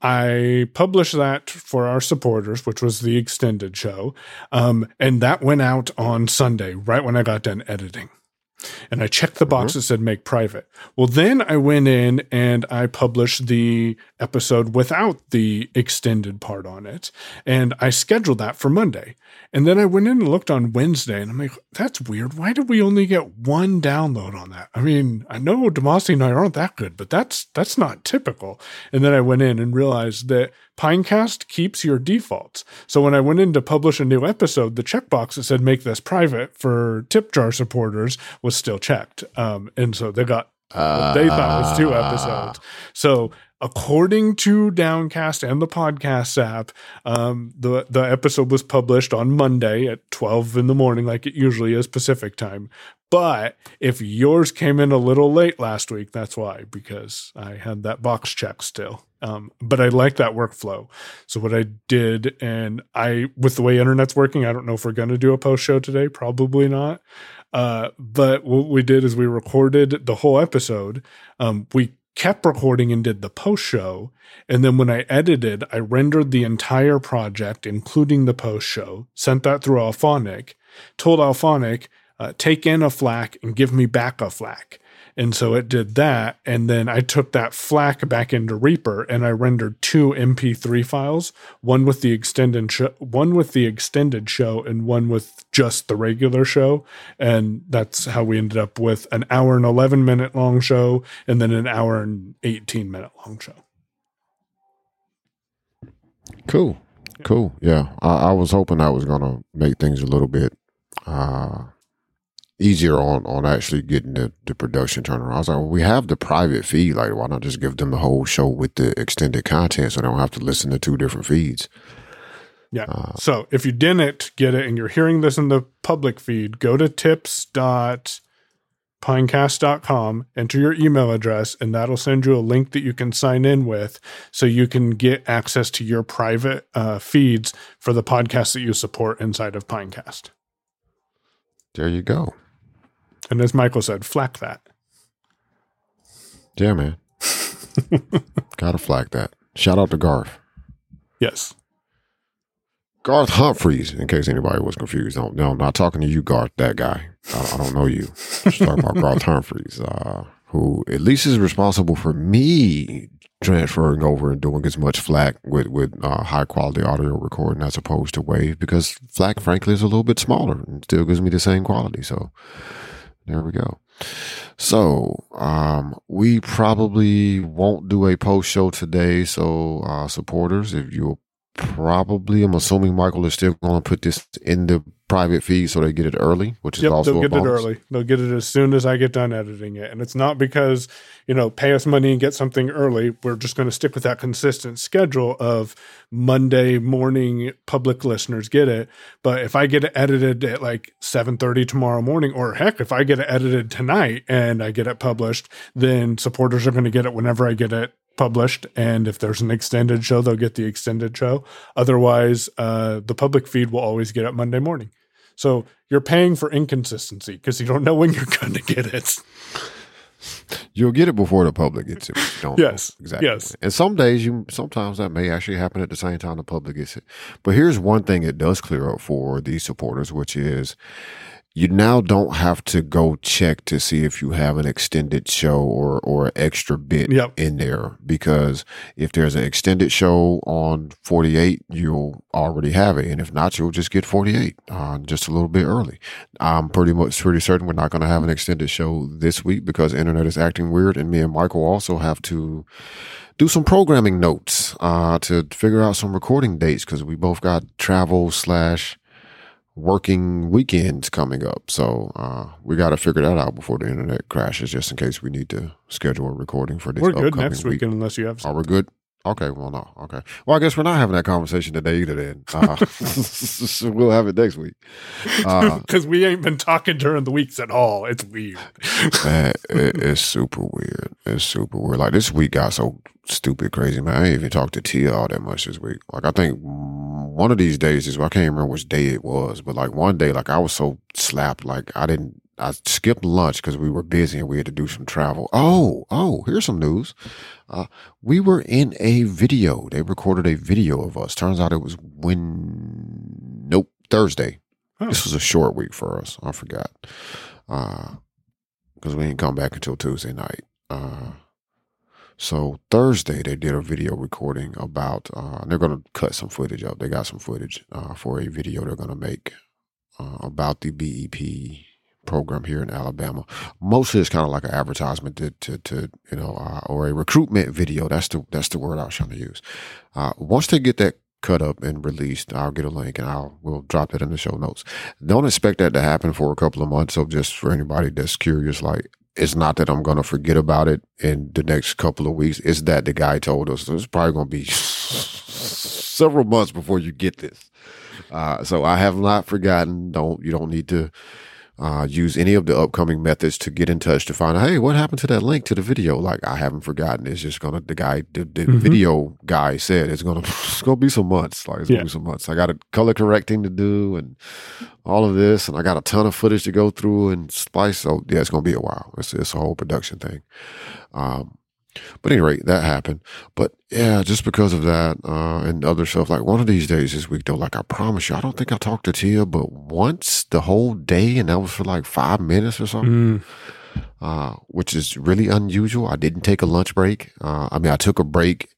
I published that for our supporters, which was the extended show. Um, and that went out on Sunday, right when I got done editing and I checked the box mm-hmm. that said make private. Well, then I went in and I published the episode without the extended part on it. And I scheduled that for Monday. And then I went in and looked on Wednesday and I'm like, that's weird. Why did we only get one download on that? I mean, I know Demasi and I aren't that good, but that's that's not typical. And then I went in and realized that Pinecast keeps your defaults. So when I went in to publish a new episode, the checkbox that said make this private for tip jar supporters was still checked. Um, and so they got what they thought was two episodes. So according to Downcast and the podcast app, um, the the episode was published on Monday at twelve in the morning, like it usually is Pacific time. But if yours came in a little late last week, that's why because I had that box check still. Um, but I like that workflow. So what I did, and I with the way internet's working, I don't know if we're going to do a post show today. Probably not. Uh, but what we did is we recorded the whole episode. Um, we kept recording and did the post show. And then when I edited, I rendered the entire project, including the post show, sent that through Auphonic, told Auphonic, uh, take in a FLAC and give me back a FLAC. And so it did that. And then I took that FLAC back into Reaper and I rendered two MP3 files, one with the extended show, one with the extended show and one with just the regular show. And that's how we ended up with an hour and 11 minute long show and then an hour and 18 minute long show. Cool. Cool. Yeah. I, I was hoping I was going to make things a little bit, uh, easier on on actually getting the, the production turnaround. I was like, well, we have the private feed. Like, why not just give them the whole show with the extended content so they don't have to listen to two different feeds? Yeah. Uh, so if you didn't get it and you're hearing this in the public feed, go to tips.pinecast.com, enter your email address, and that'll send you a link that you can sign in with so you can get access to your private uh, feeds for the podcast that you support inside of Pinecast. There you go. And as Michael said, flack that. Yeah, man. Gotta flag that. Shout out to Garth. Yes. Garth Humphreys, in case anybody was confused. No, no, I'm not talking to you, Garth, that guy. I, I don't know you. Just talking about Garth Humphreys, uh, who at least is responsible for me transferring over and doing as much FLAC with, with uh, high quality audio recording as opposed to Wave because FLAC, frankly, is a little bit smaller and still gives me the same quality. So there we go. So, um, we probably won't do a post show today. So, uh, supporters, if you'll probably, I'm assuming Michael is still going to put this in the private feed so they get it early, which is yep, also they'll get it early. They'll get it as soon as I get done editing it, and it's not because you know pay us money and get something early. We're just going to stick with that consistent schedule of Monday morning public listeners get it. But if I get it edited at like seven thirty tomorrow morning, or heck, if I get it edited tonight and I get it published, then supporters are going to get it whenever I get it published and if there's an extended show they'll get the extended show. Otherwise uh, the public feed will always get it monday morning. So you're paying for inconsistency because you don't know when you're going to get it. You'll get it before the public gets it don't yes exactly. yes. And some days you sometimes that may actually happen at the same time the public gets it. But here's one thing it does clear up for these supporters which is you now don't have to go check to see if you have an extended show or or an extra bit yep. in there because if there's an extended show on 48 you'll already have it and if not you'll just get 48 uh, just a little bit early i'm pretty much pretty certain we're not going to have an extended show this week because internet is acting weird and me and michael also have to do some programming notes uh, to figure out some recording dates because we both got travel slash working weekends coming up. So uh, we got to figure that out before the internet crashes, just in case we need to schedule a recording for this. We're good next week. weekend unless you have. Are we good? Okay, well, no. Okay. Well, I guess we're not having that conversation today either then. Uh, we'll have it next week. Because uh, we ain't been talking during the weeks at all. It's weird. man, it, it's super weird. It's super weird. Like this week got so stupid crazy, man. I ain't even talked to Tia all that much this week. Like I think one of these days is, I can't remember which day it was, but like one day, like I was so slapped, like I didn't, I skipped lunch because we were busy and we had to do some travel. Oh, oh, here's some news. Uh, we were in a video. They recorded a video of us. Turns out it was when, nope, Thursday. Huh. This was a short week for us. I forgot. Uh, because we didn't come back until Tuesday night. Uh, so Thursday they did a video recording about. Uh, they're going to cut some footage up. They got some footage uh, for a video they're going to make uh, about the BEP program here in Alabama. Mostly it's kind of like an advertisement to, to, to you know, uh, or a recruitment video. That's the that's the word I was trying to use. Uh, once they get that cut up and released, I'll get a link and I'll we'll drop it in the show notes. Don't expect that to happen for a couple of months. So just for anybody that's curious, like it's not that I'm going to forget about it in the next couple of weeks. It's that the guy told us it's probably going to be several months before you get this. Uh, so I have not forgotten. Don't you don't need to uh, use any of the upcoming methods to get in touch to find out, hey, what happened to that link to the video? Like I haven't forgotten. It's just gonna the guy the, the mm-hmm. video guy said it's gonna it's gonna be some months. Like it's yeah. gonna be some months. I got a color correcting to do and all of this, and I got a ton of footage to go through and splice. So yeah, it's gonna be a while. It's it's a whole production thing. Um, but anyway, that happened. But yeah, just because of that uh, and other stuff, like one of these days this week, though, like I promise you, I don't think I talked to Tia, but once the whole day, and that was for like five minutes or something, mm. uh, which is really unusual. I didn't take a lunch break. Uh, I mean, I took a break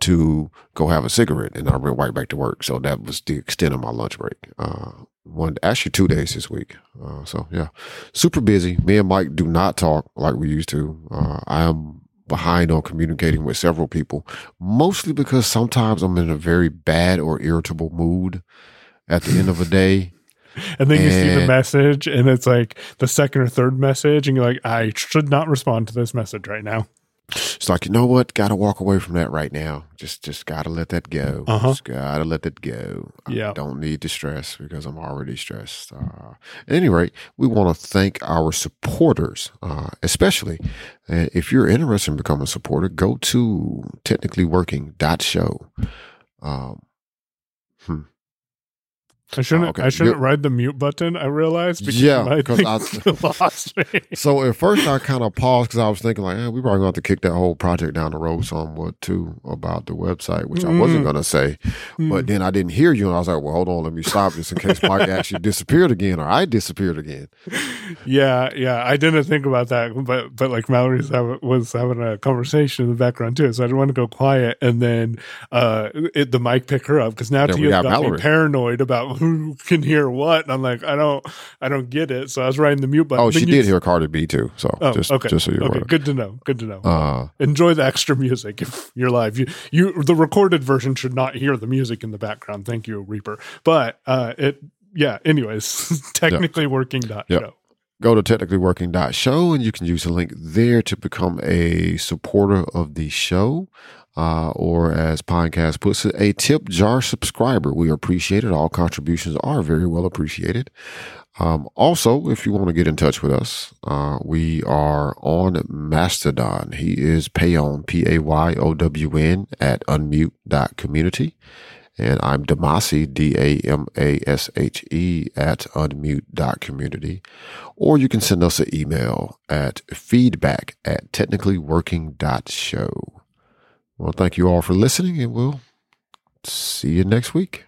to go have a cigarette, and I went right back to work. So that was the extent of my lunch break. Uh, one actually two days this week. Uh, so yeah, super busy. Me and Mike do not talk like we used to. Uh, I am behind on communicating with several people, mostly because sometimes I'm in a very bad or irritable mood at the end of a day. and then and, you see the message, and it's like the second or third message, and you're like, I should not respond to this message right now. It's like you know what gotta walk away from that right now just just gotta let that go Uh-huh. just gotta let that go Yeah. i don't need to stress because i'm already stressed uh, at any rate we want to thank our supporters uh, especially uh, if you're interested in becoming a supporter go to technicallyworking.show um, hmm. I shouldn't. Oh, okay. I shouldn't You're- ride the mute button. I realized. Because Yeah, you might 'cause I- lost me. So at first I kind of paused because I was thinking like, eh, we probably going to have to kick that whole project down the road somewhat too about the website, which I wasn't Mm. going to say. But then I didn't hear you, and I was like, well, hold on, let me stop just in case Mike actually disappeared again or I disappeared again. yeah, yeah. I didn't think about that, but but like Mallory was having, a conversation in the background too, so I didn't want to go quiet. And then uh, it, the mic pick her up because now we Tia got got, me paranoid about who can hear what. And I'm like, I don't, I don't get it. So I was riding the mute button. Oh, she Then did hear Cardi B too. So Oh, just okay. just so you're okay, aware. good to know. Good to know. Uh, Enjoy the extra music if you're live. You, you, the recorded version should not hear the music in the background. Thank you, Reaper. But uh, it, yeah. Anyways, technically working dot Yep. show. go to technicallyworking.show and you can use the link there to become a supporter of the show. Uh, or as Podcast puts it, a tip jar subscriber. We appreciate it. All contributions are very well appreciated. Um, also, if you want to get in touch with us, uh, we are on Mastodon. He is Payown, P A Y O W N, at unmute.community. And I'm Damashe, D A M A S H E, at unmute.community. Or you can send us an email at feedback at technicallyworking.show. Well, thank you all for listening, and we'll see you next week.